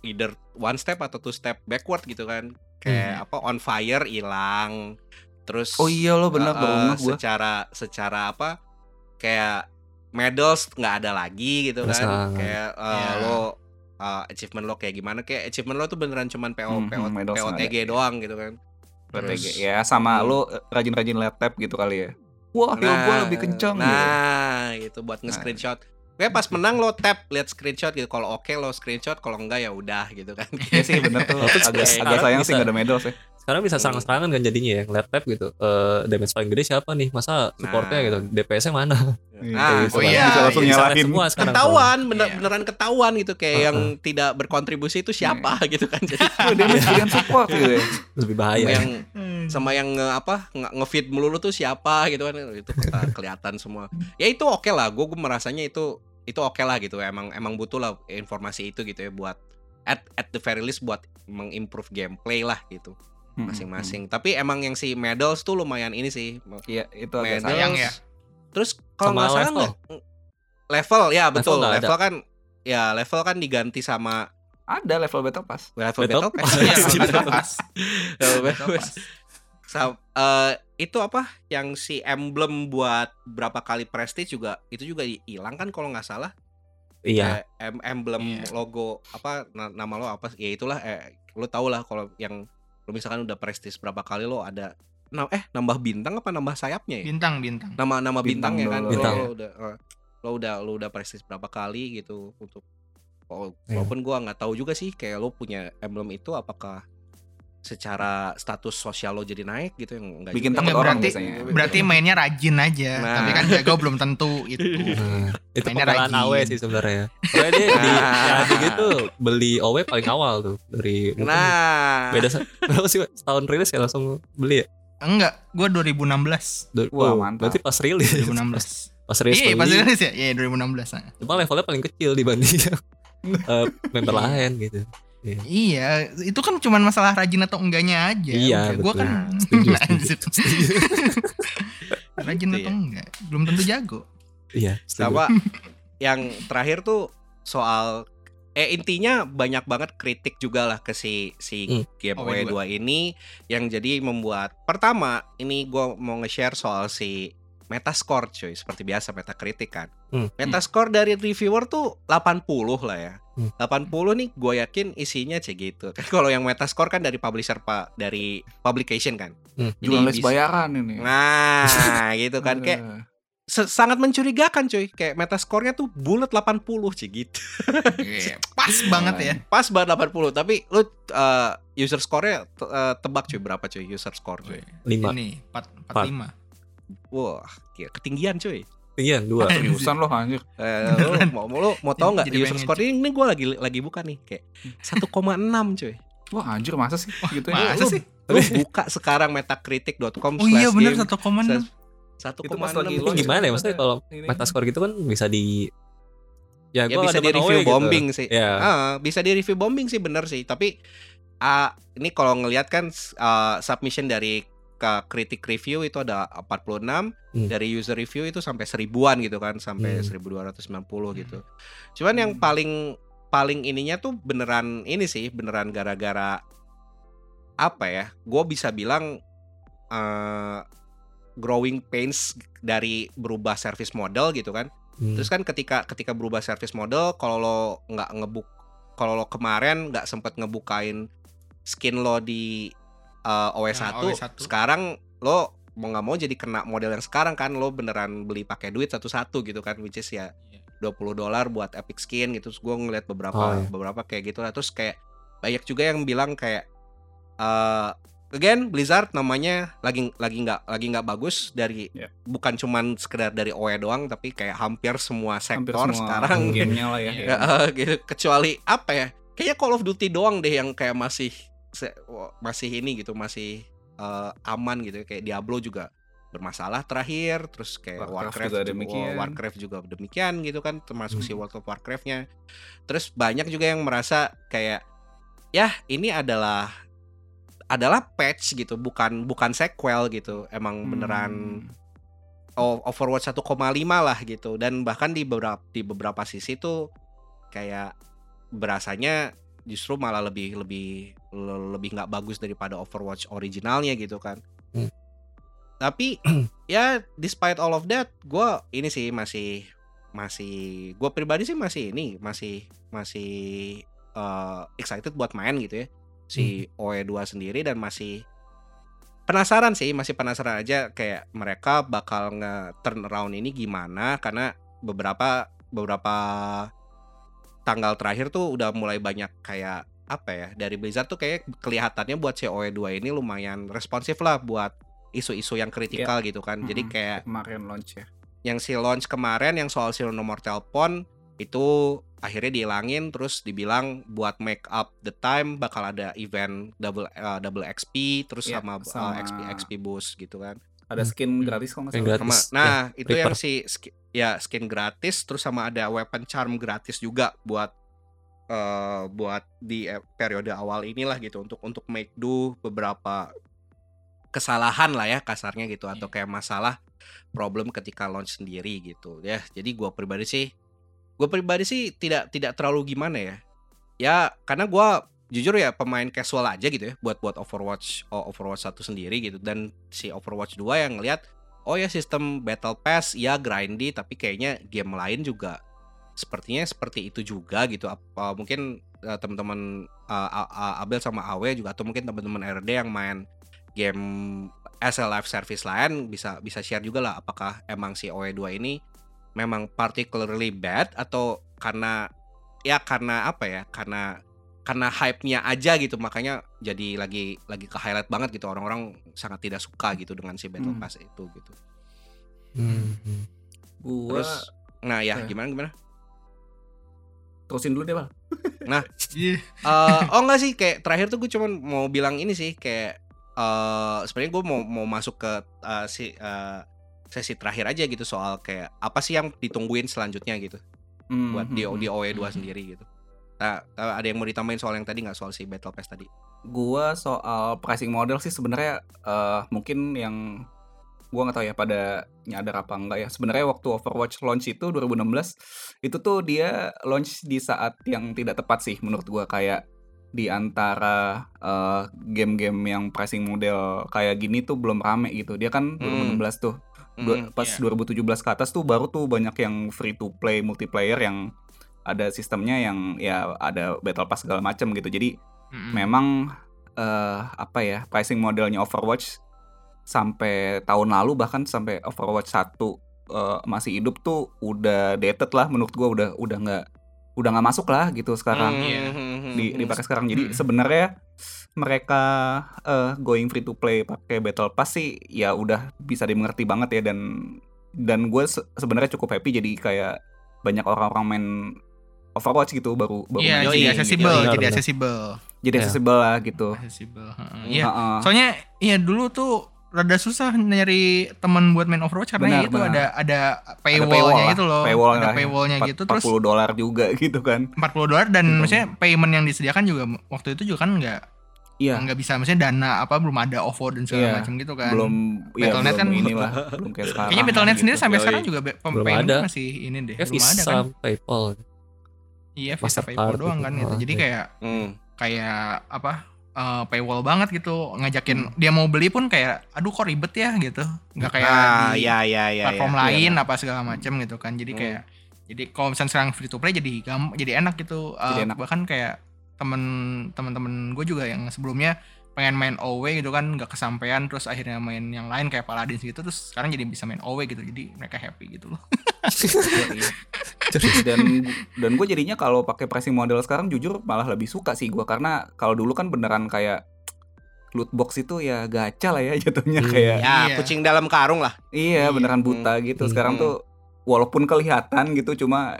either one step atau two step backward gitu kan. Kayak apa on fire hilang. Terus Oh iya lo benar eh, baru eh, ngeh gua. secara secara apa? Kayak medals nggak ada lagi gitu kan. Kayak eh, Ya. lo eh, achievement lo kayak gimana? Kayak achievement lo tuh beneran cuman PO Hmm, PO POTG ada. doang gitu kan. PTG. Terus- Ya sama Hmm. lo eh, rajin-rajin laptop gitu kali ya. Wah, hero gua lebih kencang gitu. Nah, gitu buat nge-screenshot. Kayak pas menang lo tap lihat screenshot gitu. Kalau oke lo screenshot, kalau enggak ya udah gitu kan. Iya sih bener tuh. (laughs) Agak agak sayang sih nggak ada medals ya. Sekarang bisa serang-serangan kan jadinya ya, ngeliat tab gitu. Eh damage paling gede siapa nih? Masa supportnya Nah. gitu, DPS-nya mana? (laughs) Nah, oh iya, bisa langsung Bisa lihat nyalahin. semua sekarang. ketahuan bener, Iya. beneran ketahuan gitu kayak Uh-uh. yang tidak berkontribusi itu siapa (laughs) gitu kan. Jadi (laughs) damage dengan support gitu ya. Lebih bahaya. yang sama yang nge, apa nge- nge-feed melulu tuh siapa gitu kan itu ke- kelihatan semua. Ya itu oke lah. Gue merasanya itu itu oke lah gitu. Emang emang butuh lah informasi itu gitu ya buat at at the very least buat mengimprove gameplay lah gitu. Hmm, masing-masing. Tapi emang yang si medals tuh lumayan ini sih. hmm. Iya, itu agak Medals. sayang ya. Terus kalau nggak salah level. level ya betul. Level, ada. kan ya level kan diganti sama Ada level battle pass. level Battle battle pass. Iya, Battle Pass. Level Battle pass. Sa- eh, itu apa yang si emblem buat berapa kali prestige juga itu juga hilang kan kalau nggak salah Iya. Em- emblem Iya. logo apa na- nama lo apa ya itulah eh lo tau lah kalau yang lo misalkan udah prestige berapa kali lo ada nah eh nambah bintang apa nambah sayapnya ya Bintang, bintang. nama nama Bintang bintangnya kan dulu. lo, Bintang. lo udah eh, lo udah lo udah prestige berapa kali gitu untuk walaupun gua nggak tahu juga sih kayak lo punya emblem itu apakah secara status sosial lo jadi naik gitu yang enggak Bikin juga. takut orang berarti- biasanya. Berarti mainnya rajin aja. Nah. Tapi kan jago belum tentu itu. Nah, (laughs) itu Mainnya rajin. AW sih sebenarnya. Soalnya dia di Nah. (laughs) ya, di gitu beli OW paling awal tuh dari nah beda (laughs) berapa sih setahun rilis ya langsung beli ya. Enggak, gua 2016. Du- Wah, oh, mantap. Berarti pas rilis. 2016. Pas rilis Iya, pas rilis ya? Iya, 2016. nah. Cuma levelnya paling kecil dibanding yang, eh, member lain gitu. Iya, itu kan cuma masalah rajin atau enggaknya aja. Iya, Udah, Gua kan Setuju, (laughs) setuju. (laughs) rajin Gitu atau ya. enggak, belum tentu jago. Iya. setuju. sama (laughs) yang terakhir tuh soal eh intinya banyak banget kritik juga lah ke si si Hmm. game OE2. OE2 ini yang jadi membuat pertama ini gua mau nge-share soal si Metascore cuy seperti biasa Metacritic kan. Hmm. Metascore dari reviewer tuh 80 lah ya. Hmm. 80 nih gue yakin isinya cek gitu. (laughs) Kalau yang Metascore kan dari publisher Pak dari publication kan. Hmm. Jadi Jurnalis bayaran ini. Nah, (laughs) gitu kan kayak Eh, se- sangat mencurigakan cuy kayak metascore-nya tuh bulat 80 cuy gitu Iya, Pas (laughs) banget ya. pas banget 80 tapi lu uh, user score-nya te- uh, tebak cuy berapa cuy user score cuy lima. Ini 4 45. Wah gila, ketinggian cuy Iya, dua. (laughs) Seriusan loh anjir. Eh, lu mau mau lu (laughs) mau tahu nggak Jadi user score ini ini gue lagi lagi buka nih kayak 1,6 cuy Wah anjir masa sih gitu ya? Masa sih? lu buka sekarang metacritic.com Oh iya bener game, 1,6. satu Itu koma enam. Itu gimana ya maksudnya kalau. Metascore gitu kan bisa di ya, ya gua bisa di review gitu. bombing sih. Ya. Ah, bisa di review bombing sih bener sih. Tapi ah, ini kalau ngelihat kan ah, submission dari kritik review itu ada 46, dari user review itu sampai seribuan gitu kan, sampai Hmm. 1290 gitu. Cuman yang paling paling ininya tuh beneran ini sih, beneran gara-gara apa ya? Gue bisa bilang eh growing pains dari berubah service model gitu kan. Hmm. Terus kan ketika ketika berubah service model, kalau lo nggak ngebuk, kalau lo kemarin nggak sempet ngebukain skin lo di uh, OS1, Nah, OS1. sekarang lo mau nggak mau jadi kena model yang sekarang kan lo beneran beli pakai duit satu-satu gitu kan, which is ya 20 dolar buat epic skin gitu. Terus gue ngeliat beberapa Oh, iya. beberapa kayak gitu lah. Terus kayak banyak juga yang bilang kayak eh again Blizzard namanya lagi lagi nggak lagi nggak bagus dari Ya. bukan cuman sekedar dari OE doang tapi kayak hampir semua Hampir sektor semua sekarang gamenya lah ya. (laughs) ya, eh, gitu kecuali apa ya kayaknya Call of Duty doang deh yang kayak masih masih ini gitu masih eh, aman gitu kayak Diablo juga bermasalah terakhir terus kayak Warcraft Warcraft, juga juga, demikian. Warcraft juga demikian gitu kan termasuk si Hmm. World of Warcraftnya terus banyak juga yang merasa kayak ya ini adalah adalah patch gitu bukan bukan sequel gitu emang beneran Hmm. O- Overwatch 1,5 lah gitu dan bahkan di beberapa di beberapa sisi tuh kayak berasanya justru malah lebih lebih le- lebih nggak bagus daripada Overwatch originalnya gitu kan. Hmm. Tapi (clears throat) ya despite all of that, gue ini sih masih masih gue pribadi sih masih ini masih masih eh, excited buat main gitu ya si OE2 sendiri dan masih penasaran sih masih penasaran aja kayak mereka bakal nge turn around ini gimana karena beberapa beberapa tanggal terakhir tuh udah mulai banyak kayak apa ya dari Blizzard tuh kayak kelihatannya buat COE2 ini lumayan responsif lah buat isu-isu yang kritikal gitu kan jadi Mm-mm. kayak kemarin launch ya. yang si launch kemarin yang soal si nomor telepon itu akhirnya dihilangin terus dibilang buat make up the time bakal ada event double uh, double XP terus Iya, sama, uh, sama- XP XP boost gitu kan. Ada Hmm. skin gratis kok nggak gratis. Sama, nah, itu yang Reaper. si ski- ya skin gratis terus sama ada weapon charm gratis juga buat eh, buat di eh, periode awal inilah gitu untuk untuk make do beberapa kesalahan lah ya kasarnya gitu atau kayak masalah problem ketika launch sendiri gitu. Ya jadi gua pribadi sih gue pribadi sih tidak tidak terlalu gimana ya. Ya karena gua jujur ya pemain casual aja gitu ya buat buat Overwatch oh, Overwatch satu sendiri gitu. Dan si Overwatch 2 yang ngelihat oh ya sistem battle pass ya grindy tapi kayaknya game lain juga sepertinya seperti itu juga gitu apa mungkin eh, teman-teman eh, A- A- Abel sama Awe juga atau mungkin teman-teman RD yang main game as a live service lain bisa bisa share juga lah apakah emang si OE2 ini memang particularly bad atau karena ya karena apa ya karena karena hype-nya aja gitu makanya jadi lagi lagi ke highlight banget gitu orang-orang sangat tidak suka gitu dengan si battle Hmm. pass itu gitu Hmm, hmm. Gua terus nah ya Eh. gimana gimana terusin dulu deh, Bal. Iya. Eh, oh enggak sih kayak terakhir tuh gue cuman mau bilang ini sih kayak eh sebenarnya gue mau mau masuk ke eh, si eh, sesi terakhir aja gitu soal kayak apa sih yang ditungguin selanjutnya gitu Hmm, buat di hmm, di hmm. OE2 sendiri gitu. Nah, ada yang mau ditambahin soal yang tadi nggak soal si Battle Pass tadi? Gua soal pricing model sih sebenarnya eh, mungkin yang gua nggak tahu ya pada nyadar apa enggak ya. Sebenarnya waktu Overwatch launch itu 2016 itu tuh dia launch di saat yang tidak tepat sih menurut gua kayak di antara eh, game-game yang pricing model kayak gini tuh belum rame gitu. Dia kan 2016 tuh. Mm, Dua- pas iya. 2017 ke atas tuh baru tuh banyak yang free to play multiplayer yang ada sistemnya yang ya ada battle pass segala macam gitu. Jadi Mm-mm. memang eh apa ya pricing modelnya Overwatch sampai tahun lalu bahkan sampai Overwatch 1 eh, masih hidup tuh udah dated lah menurut gua udah udah nggak udah nggak masuk lah gitu sekarang Iya. di dipakai sekarang jadi Hmm. sebenarnya mereka eh, going free to play pakai battle pass sih ya udah bisa dimengerti banget ya dan dan gue sebenarnya cukup happy jadi kayak banyak orang-orang main Overwatch gitu baru baru Iya, main Yoi, jadi accessible, Benar, jadi accessible. jadi Iya. accessible lah gitu Accessible. heeh. Hmm. Iya. Heeh. Soalnya iya dulu tuh rada susah nyari teman buat main Overwatch karena Benar, itu benar. ada ada paywall paywallnya lah, itu loh. paywall ada ya. paywallnya gitu terus 40 dolar juga (laughs) gitu kan 40 dolar dan Gitu. maksudnya payment yang disediakan juga waktu itu juga kan nggak iya nggak bisa maksudnya dana apa belum ada OVO dan segala Iya. macam gitu kan. belum ya Battle.net belum kan- inilah (laughs) belum kayak sekarang Kayaknya Battle.net gitu. sendiri sampai Yoi. sekarang juga be- Belum payment ada. masih ini deh. Ya belum ada kan. PayPal. Iya, Visa PayPal doang gitu. kan gitu. Jadi iya. kayak Hmm. kayak apa eh, paywall banget gitu ngajakin dia mau beli pun kayak aduh kok ribet ya gitu nggak kayak ah, di ya ya ya. platform ya. lain apa segala macam gitu kan jadi Hmm. kayak jadi kalau misalnya sekarang free to play jadi gam jadi enak gitu Jadi enak. bahkan kayak temen temen-temen gue juga yang sebelumnya pengen main OW gitu kan nggak kesampaian terus akhirnya main yang lain kayak Paladins gitu terus sekarang jadi bisa main OW gitu jadi mereka happy gitu loh (laughs) dan dan gue jadinya kalau pakai pricing model sekarang jujur malah lebih suka sih gue karena kalau dulu kan beneran kayak loot box itu ya gacha lah ya jatuhnya Hmm. kayak Ya, Iya. kucing dalam karung lah. iya Iya. beneran buta gitu Hmm. sekarang tuh walaupun kelihatan gitu cuma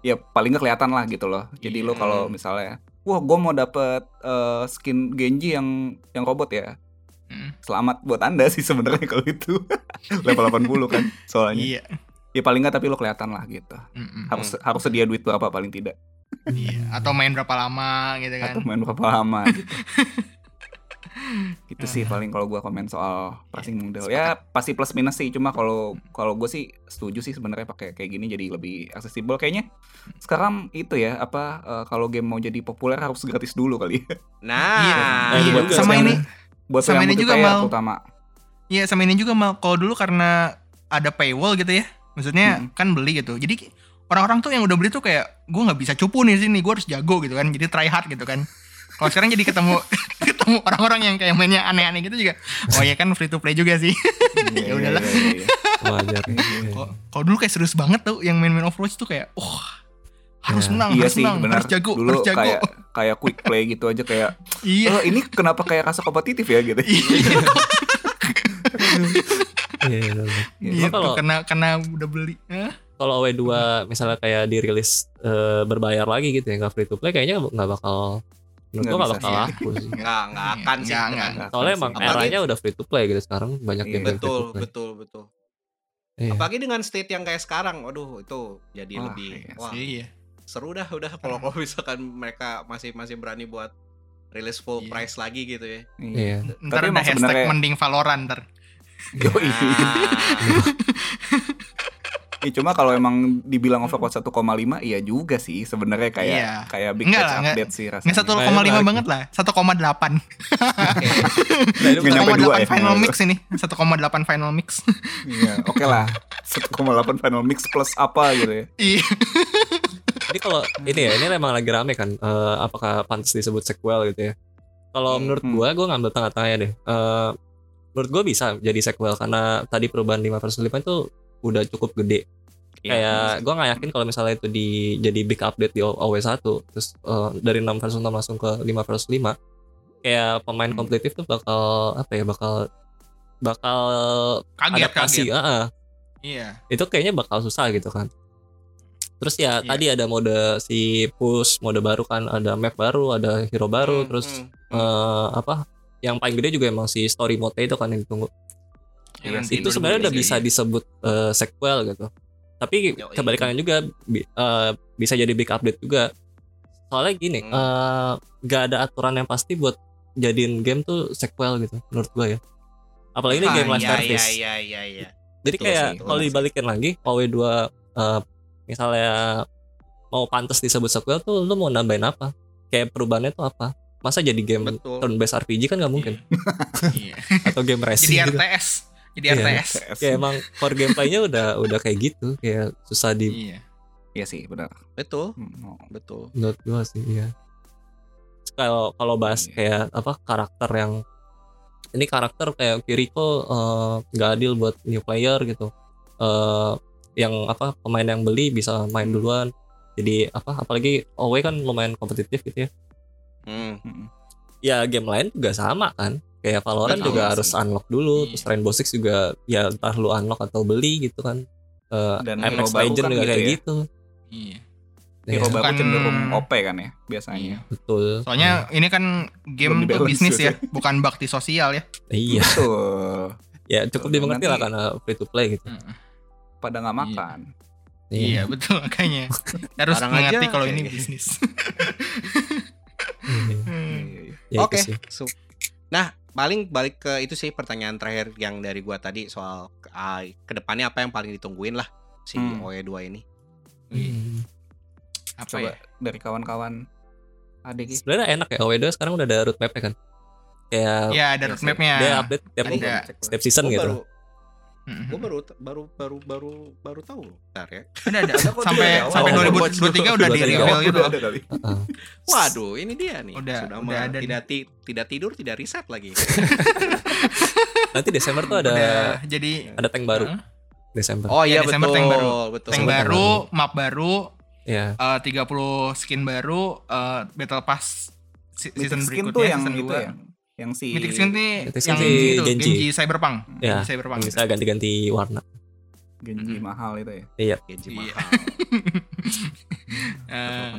ya paling nggak kelihatan lah gitu loh jadi lo Iya. kalau misalnya wah gue mau dapet eh, skin Genji yang yang robot ya Mm. selamat buat anda sih sebenarnya kalau itu (laughs) level 80 kan soalnya iya ya paling nggak tapi lo kelihatan lah gitu Mm-mm. harus harus sedia duit berapa paling tidak Iya. atau main berapa lama gitu kan atau main berapa lama gitu. (laughs) gitu sih paling kalau gua komen soal pricing model ya pasti plus minus sih cuma kalau kalau gue sih setuju sih sebenarnya pakai kayak gini jadi lebih accessible kayaknya sekarang itu ya apa eh, kalau game mau jadi populer harus gratis dulu kali. Ya (laughs) Nah, Iya. Iya. buat sama yang- ini buat Sama ini juga, Mal. terutama. Iya sama ini juga mal. Kalau dulu karena ada paywall gitu ya maksudnya Mm-mm. kan beli gitu. Jadi orang-orang tuh yang udah beli tuh kayak gue nggak bisa cupu nih sini gue harus jago gitu kan. Jadi try hard gitu kan kalau sekarang jadi ketemu (laughs) ketemu orang-orang yang kayak mainnya aneh-aneh gitu juga oh ya kan free to play juga sih (laughs) Ya udahlah. iya, iya, iya. Wajar. Kok- kalau dulu kayak serius banget tuh yang main-main Overwatch tuh kayak oh harus Ya. menang iya harus sih menang benar harus jago dulu harus jago kayak kayak quick play gitu aja kayak (laughs) iya oh ini kenapa kayak rasa kompetitif ya gitu iya Iya, iya, iya. gitu kalau- karena karena udah beli Hah? Kalau OW2 misalnya kayak dirilis eh, berbayar lagi gitu ya nggak free to play kayaknya nggak bakal menurut bisa bakal sih. laku sih. (laughs) nggak nggak akan sih. Nggak, nggak. nggak. Nggak Soalnya emang eranya udah free to play gitu sekarang banyak Iya. game yang free Betul, to play. betul, betul. Iya. Apalagi dengan state yang kayak sekarang, waduh itu jadi Wah, lebih iya wah. iya seru dah udah (laughs) kalau kalau misalkan mereka masih masih berani buat rilis full Iya. price lagi gitu ya. Iya. Ntar Tapi ada hashtag sebenarnya- mending Valorant ntar. Yoi. Ah, (laughs) Ya, cuma kalau emang dibilang Overwatch 1,5 iya juga sih sebenarnya kayak Iya. kayak big Enggak lah, enggak- update sih rasanya. Nggak 1,5 Menarik. banget lah, 1,8. oke. (laughs) Nah, nyampe dua 1,8 ya? final mix ini, 1,8 final mix. Iya, oke lah. 1,8 final mix plus apa gitu ya. Iya. Jadi kalau ini ya, ini memang lagi rame kan. eh, apakah pantas disebut sequel gitu ya? Kalau Hmm. menurut Hmm. gua, gua ngambil tengah-tengahnya deh. Eh, menurut gua bisa jadi sequel karena tadi perubahan 5 versus 5 itu udah cukup gede. Iya, Kayak gua nggak yakin kalau misalnya itu di jadi big update di OW1 terus eh, dari 6 versus 6 langsung ke 5 versus 5 kayak pemain Hmm. kompetitif tuh bakal apa ya bakal bakal Kaget, adaptasi kaget. Heeh. Iya. itu kayaknya bakal susah gitu kan. Terus ya Iya. tadi ada mode si push, mode baru kan, ada map baru, ada hero baru, Hmm, terus hmm, hmm. eh, apa? Yang paling gede juga emang si story mode itu kan yang ditunggu. Nanti itu sebenarnya udah 2023 bisa ya. disebut eh, sequel gitu. Tapi kebalikannya juga bi- eh, bisa jadi big update juga. Soalnya gini, Hmm. eh, nggak ada aturan yang pasti buat jadiin game tuh sequel gitu menurut gua ya. Apalagi ini Ah, game live Iya, service. iya, iya, iya, iya. Jadi Betul kayak kalau dibalikin lagi OW2 eh, misalnya mau pantas disebut sequel tuh lu mau nambahin apa? Kayak perubahannya tuh apa? Masa jadi game Betul. turn based RPG kan nggak mungkin (laughs) Iya. atau game racing Jadi gitu. Jadi Iya. RTS. Kayak emang (laughs) core gameplaynya udah udah kayak gitu, kayak susah di Iya. Iya sih, benar. Betul, Hmm, oh. betul. menurut gua sih iya. Kalau kalau bahas Iya. kayak apa karakter yang ini karakter kayak Kiriko eh, nggak adil buat new player gitu. Eh yang apa pemain yang beli bisa main Hmm. duluan. Jadi apa apalagi OW kan lumayan kompetitif gitu ya. Hmm. Hmm. Ya game lain juga sama kan. Kayak Valorant Betul juga sih. harus unlock dulu, Iya. terus Rainbow Six juga ya entah lu unlock atau beli gitu kan. Eh Dan Apex hero baru Legends kan juga gitu kayak ya. gitu. Iya. Hero Iya, baru Bukan- cenderung OP kan ya biasanya. betul. Soalnya ini kan game di-balance bisnis gitu ya, bukan bakti sosial ya. Iya, Betul. (laughs) ya cukup Betul. dimengerti lah karena free to play gitu. Pada nggak Iya. makan. Iya, betul makanya. (laughs) Harus Sekarang mengerti kalau ini gitu. bisnis. (laughs) Iya. Hmm. Iya, iya. Ya, Oke. Nah, paling balik ke itu sih pertanyaan terakhir yang dari gua tadi soal uh, ke depannya apa yang paling ditungguin lah si Hmm. OE2 ini. Hmm. Apa Coba ya? dari kawan-kawan adik ya. Sebenarnya enak ya OW2 sekarang udah ada roadmap-nya kan. Kayak Ya ada Iya roadmapnya. dia update tiap Ada. setiap season Gua gitu. baru Mm-mm. gua baru baru baru baru baru tahu loh. Bentar ya. Ada ada. Sampai awal. sampai Oh, 2023 udah di reveal gitu. Ada kali. (laughs) Waduh, ini dia nih. Udah- Sudah udah ada tidak ti- tidak tidur, tidak riset lagi. (laughs) Nanti Desember tuh ada Udah jadi ada tank baru Heeh. Desember. Oh iya Ya, Desember betul, tank baru. betul. tank Desember baru, map baru, Ya. eh, 30 skin baru, eh, battle pass se- season skin berikutnya tuh yang season itu 2. ya. Yang si Mythic skin nih Mythic yang si itu, Genji. Genji Cyberpunk. Ya, Genji Cyberpunk. Bisa ganti-ganti warna. Genji Mm-mm. mahal itu ya. Genji Iya. mahal.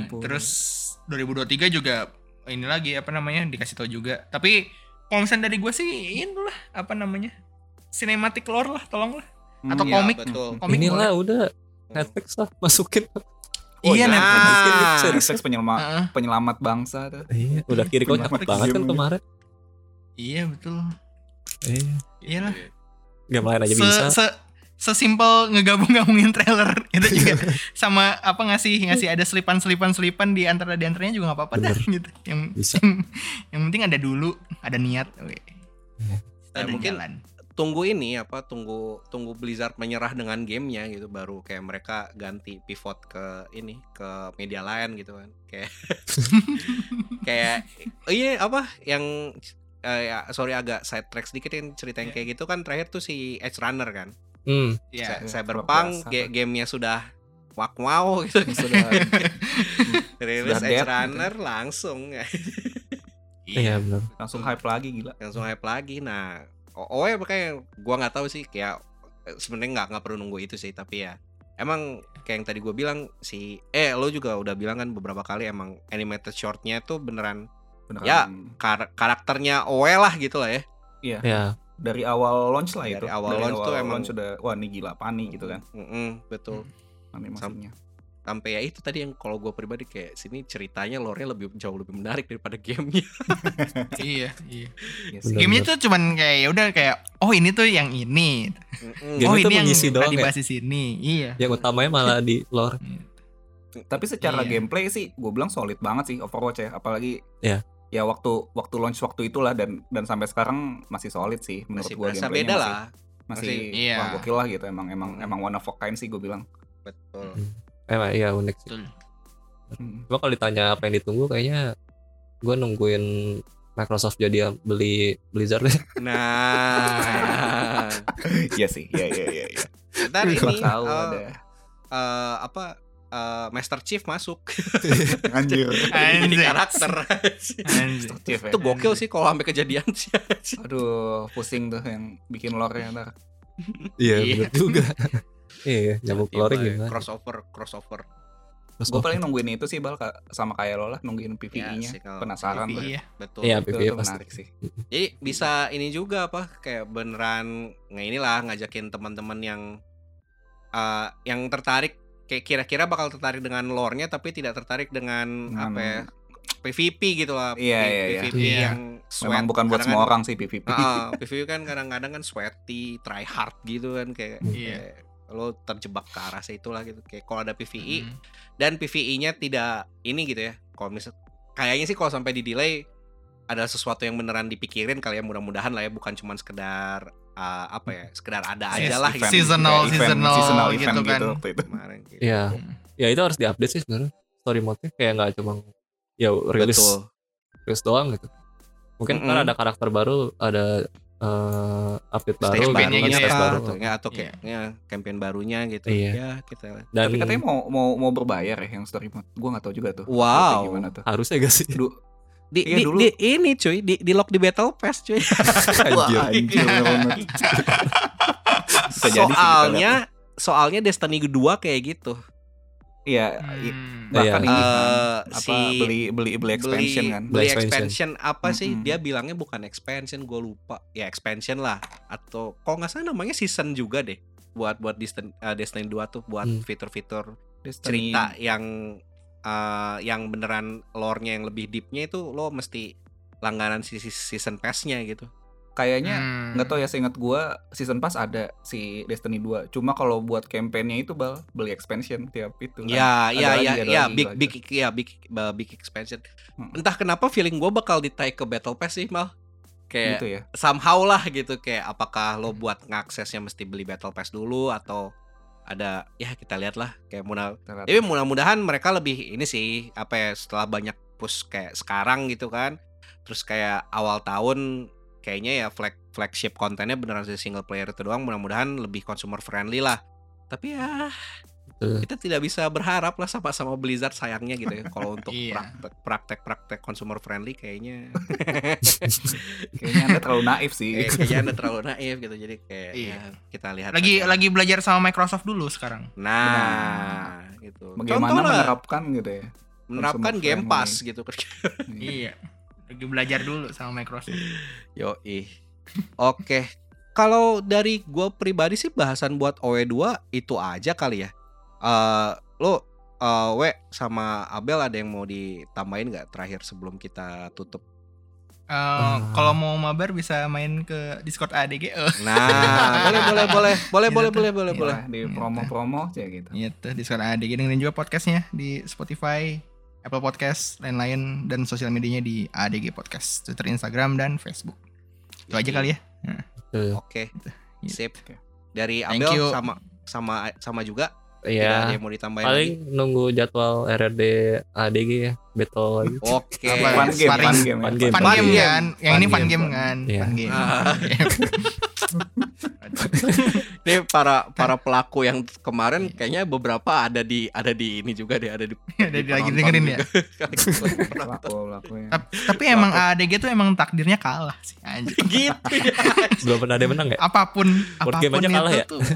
80. (laughs) terus 2023 juga ini lagi apa namanya dikasih tahu juga. Tapi kalau misalnya dari gue sih ini lah apa namanya cinematic lore lah tolong lah. Atau Hmm, iya, komik. betul. Komik Inilah boleh. udah Netflix lah masukin. (laughs) Oh, iya iya. Netflix. Netflix penyelamat Heeh. penyelamat bangsa tuh. Iya, udah kiri cepet banget kan kemarin. Iya betul. Iya. Iyalah. Game lain aja Se, bisa. se sesimpel ngegabung-gabungin trailer (laughs) itu juga (laughs) sama apa ngasih ngasih ada selipan-selipan selipan di antara di antaranya juga nggak apa-apa dah gitu. Yang, Bisa. yang yang penting ada dulu, ada niat. Oke. Ada mungkin jalan. tunggu ini apa tunggu tunggu Blizzard menyerah dengan gamenya gitu baru kayak mereka ganti pivot ke ini ke media lain gitu kan kayak (laughs) kayak oh iya apa yang eh, ya, sorry agak side track sedikit yang cerita yang Iya. kayak gitu kan terakhir tuh si Edge Runner kan Hmm. Iya. Cy- Cyberpunk ga- gamenya sudah wak wow (laughs) gitu Sudah (laughs) rilis Sudah Edge dead, Runner langsung (laughs) Iya benar. langsung hype lagi gila. langsung hype lagi nah oh, oh ya makanya gua nggak tahu sih kayak eh, sebenarnya nggak nggak perlu nunggu itu sih tapi ya emang kayak yang tadi gue bilang si eh lo juga udah bilang kan beberapa kali emang animated shortnya tuh beneran Beneran. Ya. kar- karakternya OE lah gitu lah ya Ya. dari awal launch lah Dari itu. awal launch tuh emang- launch udah wah ini gila pani gitu kan Mm-mm, betul animasinya. sampai ya itu tadi yang kalau gue pribadi kayak sini ceritanya lore-nya lebih jauh lebih menarik daripada gamenya. (laughs) iya, iya. Iya sih. Bener. Gamenya tuh cuman kayak ya udah kayak oh ini tuh yang ini. Mm-mm. Game oh itu ini yang pernah doang ya? dibahas di sini. Iya. Yang utamanya malah di lore. Tapi secara Iya. gameplay sih gue bilang solid banget sih Overwatch ya, apalagi Iya. Ya waktu waktu launch waktu itulah dan dan sampai sekarang masih solid sih menurut Masih gue berasa gameplaynya beda masih, lah. masih Masih- iya. wah gokil lah gitu emang emang Hmm. emang one of a kind sih gue bilang. Betul. Emang iya unik sih. Betul. Hmm. Cuma kalau ditanya apa yang ditunggu kayaknya gue nungguin Microsoft jadi beli Blizzard deh. (laughs) Nah, (laughs) Iya sih, iya iya iya. iya. ntar ini Gua tahu eh, ada. eh, apa eh, Master Chief masuk (laughs) Anjir. jadi Anjir. karakter. Anjir. Chief ya. itu gokil sih kalau sampai kejadian sih. Aduh, pusing tuh yang bikin lore-nya ntar. Iya Iya. bener juga. (laughs) iya nyambung ke lore Iya, gimana? Crossover, crossover. Gue paling nungguin itu sih bal sama kayak lo lah nungguin PvE-nya. sih, kalau Penasaran tuh. Iya. Betul. Iya Itu, PvE itu pasti. menarik sih. Jadi bisa ini juga apa kayak beneran nggak inilah ngajakin teman-teman yang eh, yang tertarik kayak kira-kira bakal tertarik dengan lore-nya tapi tidak tertarik dengan Dengan- apa ya, PVP gitu lah. Iya, P- iya, iya. PVP Iya. yang sweat. Memang bukan buat Kadang semua kan- orang sih PvP. Ah, PVP kan kadang-kadang kan sweaty, try hard gitu kan kayak, Iya. kayak lo terjebak ke arah situ lah gitu. Kayak kalau ada PVE Hmm. dan PVE-nya tidak ini gitu ya. Kalau misal kayaknya sih kalau sampai di delay ada sesuatu yang beneran dipikirin kali ya mudah-mudahan lah ya bukan cuma sekedar uh, apa ya sekedar ada Yes, aja lah Event, gitu. Seasonal, event, seasonal seasonal gitu event kan. gitu waktu itu. Kemarin gitu. Iya. Ya itu harus diupdate sih sebenarnya. Story mode-nya kayak nggak cuma ya rilis Betul. rilis doang gitu. Mungkin ntar Mm-mm. ada karakter baru, ada eh, update baru, Stage gitu, barunya gitu stage ya. baru. atau, ya, atau kayak ya, campaign barunya gitu. Iya. Ya, kita Dan Tapi katanya mau mau mau berbayar ya yang story mode. Gue nggak tahu juga tuh. Wow. Gimana tuh? harusnya gak sih? Du- di, Iya, di, dulu. di- ini cuy di, di lock di battle pass cuy. (laughs) Anjir kita lihat. soalnya soalnya Destiny 2 kayak gitu. Iya, Hmm. bahkan Iya. ini Eh, apa si- beli beli beli expansion beli, kan. beli expansion, apa sih Mm-mm. dia bilangnya bukan expansion gue lupa ya expansion lah atau kalau nggak salah namanya season juga deh buat buat Destiny, uh, Destiny 2 tuh buat Hmm. fitur-fitur Destiny- cerita yang uh, yang beneran lore-nya yang lebih deep-nya itu lo mesti langganan si si- season pass-nya gitu. Kayaknya Hmm. nggak tahu ya seingat gua season pass ada si Destiny 2. Cuma kalau buat campaign-nya itu bal beli expansion tiap itu. kan. Ya, Ada ya, lagi, ya, ada ya, lagi, big, ada big, ya, big, uh, big expansion. Mm. Entah kenapa feeling gue bakal ditaik ke Battle Pass sih mal. Kayak gitu ya. somehow lah gitu kayak apakah lo buat ngaksesnya mesti beli Battle Pass dulu atau ada ya kita lihat lah kayak mudah tapi mudah-mudahan mereka lebih ini sih apa ya setelah banyak push kayak sekarang gitu kan terus kayak awal tahun kayaknya ya flag flagship kontennya beneran si single player itu doang mudah-mudahan lebih consumer friendly lah. Tapi ya Betul. kita tidak bisa berharap lah sama sama Blizzard sayangnya gitu ya kalau untuk (laughs) Iya. praktek praktek-praktek consumer friendly kayaknya (laughs) Kayaknya Anda terlalu naif sih. kayak, kayaknya anda terlalu naif gitu jadi kayak Iya. ya, kita lihat lagi aja. lagi belajar sama Microsoft dulu sekarang. nah gitu Bagaimana Contoh lah, menerapkan gitu ya. menerapkan Game. Pass gitu (laughs) Iya. Lagi belajar dulu sama Microsoft. yo ih oke kalau dari gue pribadi sih bahasan buat OE2 itu aja kali ya Eh lo eh, We sama Abel ada yang mau ditambahin nggak terakhir sebelum kita tutup Eh, Kalau mau mabar bisa main ke Discord ADG. Nah boleh (laughs) boleh boleh boleh Gitu boleh tuh. boleh boleh Iya, boleh di promo-promo aja gitu. Iya tuh Discord ADG dengerin juga podcastnya di Spotify, Apple Podcast, lain-lain dan sosial medianya di ADG Podcast, Twitter, Instagram dan Facebook. Itu aja kali ya. Betul. oke Iya. sip dari Thank Abel you. sama sama sama juga Ada Iya. yang mau ditambahin Paling lagi? nunggu jadwal RRD ADG ya, battle lagi. Oke. Apa, Fun game, fun game. ya. Fun game. Fun game kan? Yang Fun ini fun game. kan? Iya. Fun game. Ah. (laughs) (laughs) Ini para para pelaku yang kemarin kayaknya beberapa ada di ada di ini juga deh, ada di (laughs) Ada di lagi dengerin ya. juga. Ya. Tap- Tapi emang ADG tuh emang takdirnya kalah sih anjir. gitu ya. Belum pernah ada menang ya? Apa pun apa pun aja kalah itu ya?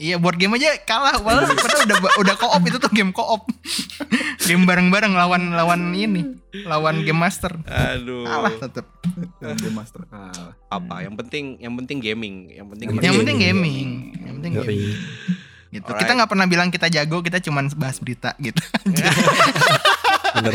Iya board game aja kalah Padahal (laughs) padahal udah udah co-op itu tuh game co-op (laughs) Game bareng-bareng lawan lawan ini Lawan game master Aduh. Kalah tetep Game master kalah. Apa? Yang penting yang penting gaming, yang penting Yang gaming. Yang penting gaming Yang penting gaming gitu. Alright. Kita nggak pernah bilang kita jago, kita cuman bahas berita gitu. (laughs) Bener.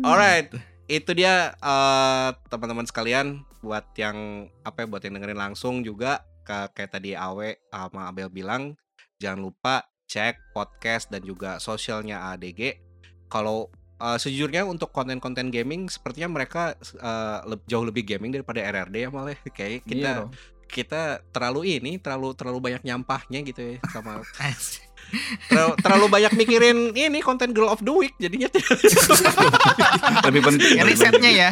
Alright, itu dia eh, teman-teman sekalian buat yang apa ya buat yang dengerin langsung juga kayak tadi Awe sama Abel bilang jangan lupa cek podcast dan juga sosialnya ADG. Kalau eh, sejujurnya untuk konten-konten gaming sepertinya mereka eh, leb- jauh lebih gaming daripada RRD ya malah kayak kita Iya dong. kita terlalu ini terlalu terlalu banyak nyampahnya gitu ya sama (laughs) terlalu, terlalu banyak mikirin ini konten girl of the week jadinya tidak (laughs) lebih penting Ya, risetnya ya,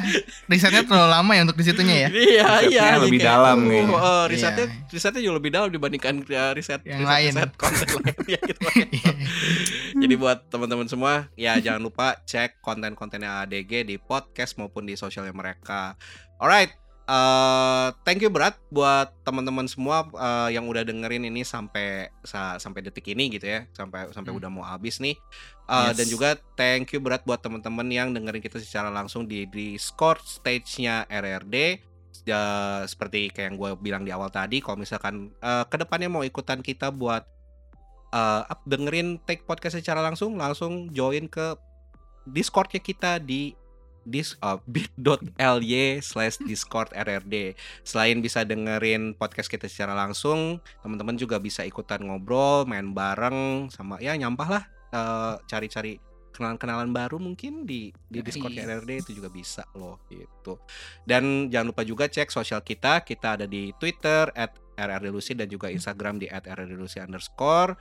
risetnya terlalu lama ya untuk di situnya ya. Iya, Risetnya iya. lebih kayak, dalam uh, kayaknya. uh, risetnya, Iya. risetnya jauh lebih dalam dibandingkan uh, riset Yang riset, lain. riset konten lainnya (laughs) gitu. Jadi buat teman-teman semua, ya jangan lupa cek konten-kontennya ADG di podcast maupun di sosialnya mereka. Alright, eh thank you berat buat teman-teman semua eh, yang udah dengerin ini sampai sa- sampai detik ini gitu ya, sampai sampai Hmm. udah mau habis nih. Eh, Yes. Dan juga thank you berat buat teman-teman yang dengerin kita secara langsung di Discord stage-nya RRD. Ya, seperti kayak yang gue bilang di awal tadi, kalau misalkan eh, ke depannya mau ikutan kita buat eh, up dengerin take podcast secara langsung, langsung join ke Discordnya kita di dis uh, (laughs) bit.ly slash discord rrd selain bisa dengerin podcast kita secara langsung teman-teman juga bisa ikutan ngobrol main bareng sama ya nyampah lah eh, cari-cari kenalan-kenalan baru mungkin di di. Discord RRD itu juga bisa loh gitu. Dan jangan lupa juga cek sosial kita. Kita ada di Twitter @rrdlucy dan juga Instagram di @rrdlucy underscore.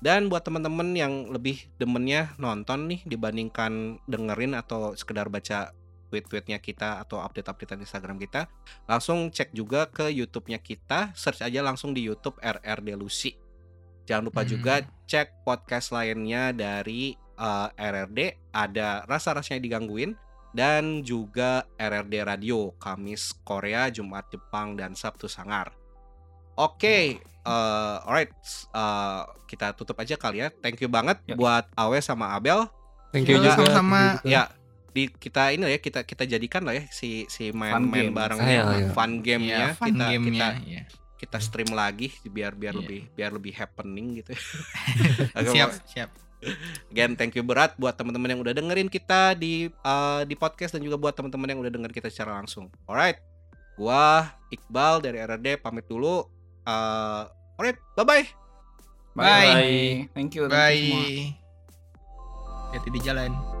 Dan buat teman-teman yang lebih demennya nonton nih dibandingkan dengerin atau sekedar baca tweet-tweetnya kita atau update-updatean Instagram kita, langsung cek juga ke YouTube-nya kita, search aja langsung di YouTube RRD Lucy. Jangan lupa Hmm. juga cek podcast lainnya dari eh, RRD, ada rasa-rasanya digangguin dan juga RRD Radio, Kamis Korea, Jumat Jepang dan Sabtu Sangar. Oke, eh, alright, eh, kita tutup aja kali ya. Thank you banget Ya. buat Awe sama Abel. Thank you Juga juga. Ya, di kita ini lah ya kita kita jadikan lah ya si si main-main bareng Ayo, ayo. fun game Iya, ya fun kita game kita ya. kita stream lagi biar biar Iya. lebih biar lebih happening gitu. (laughs) Siap, siap. Again, thank you berat buat teman-teman yang udah dengerin kita di uh, di podcast dan juga buat teman-teman yang udah dengerin kita secara langsung. Alright, gua Iqbal dari RRD pamit dulu. Uh, alright, bye bye. Bye. Bye. Thank you. Bye. Hati di jalan.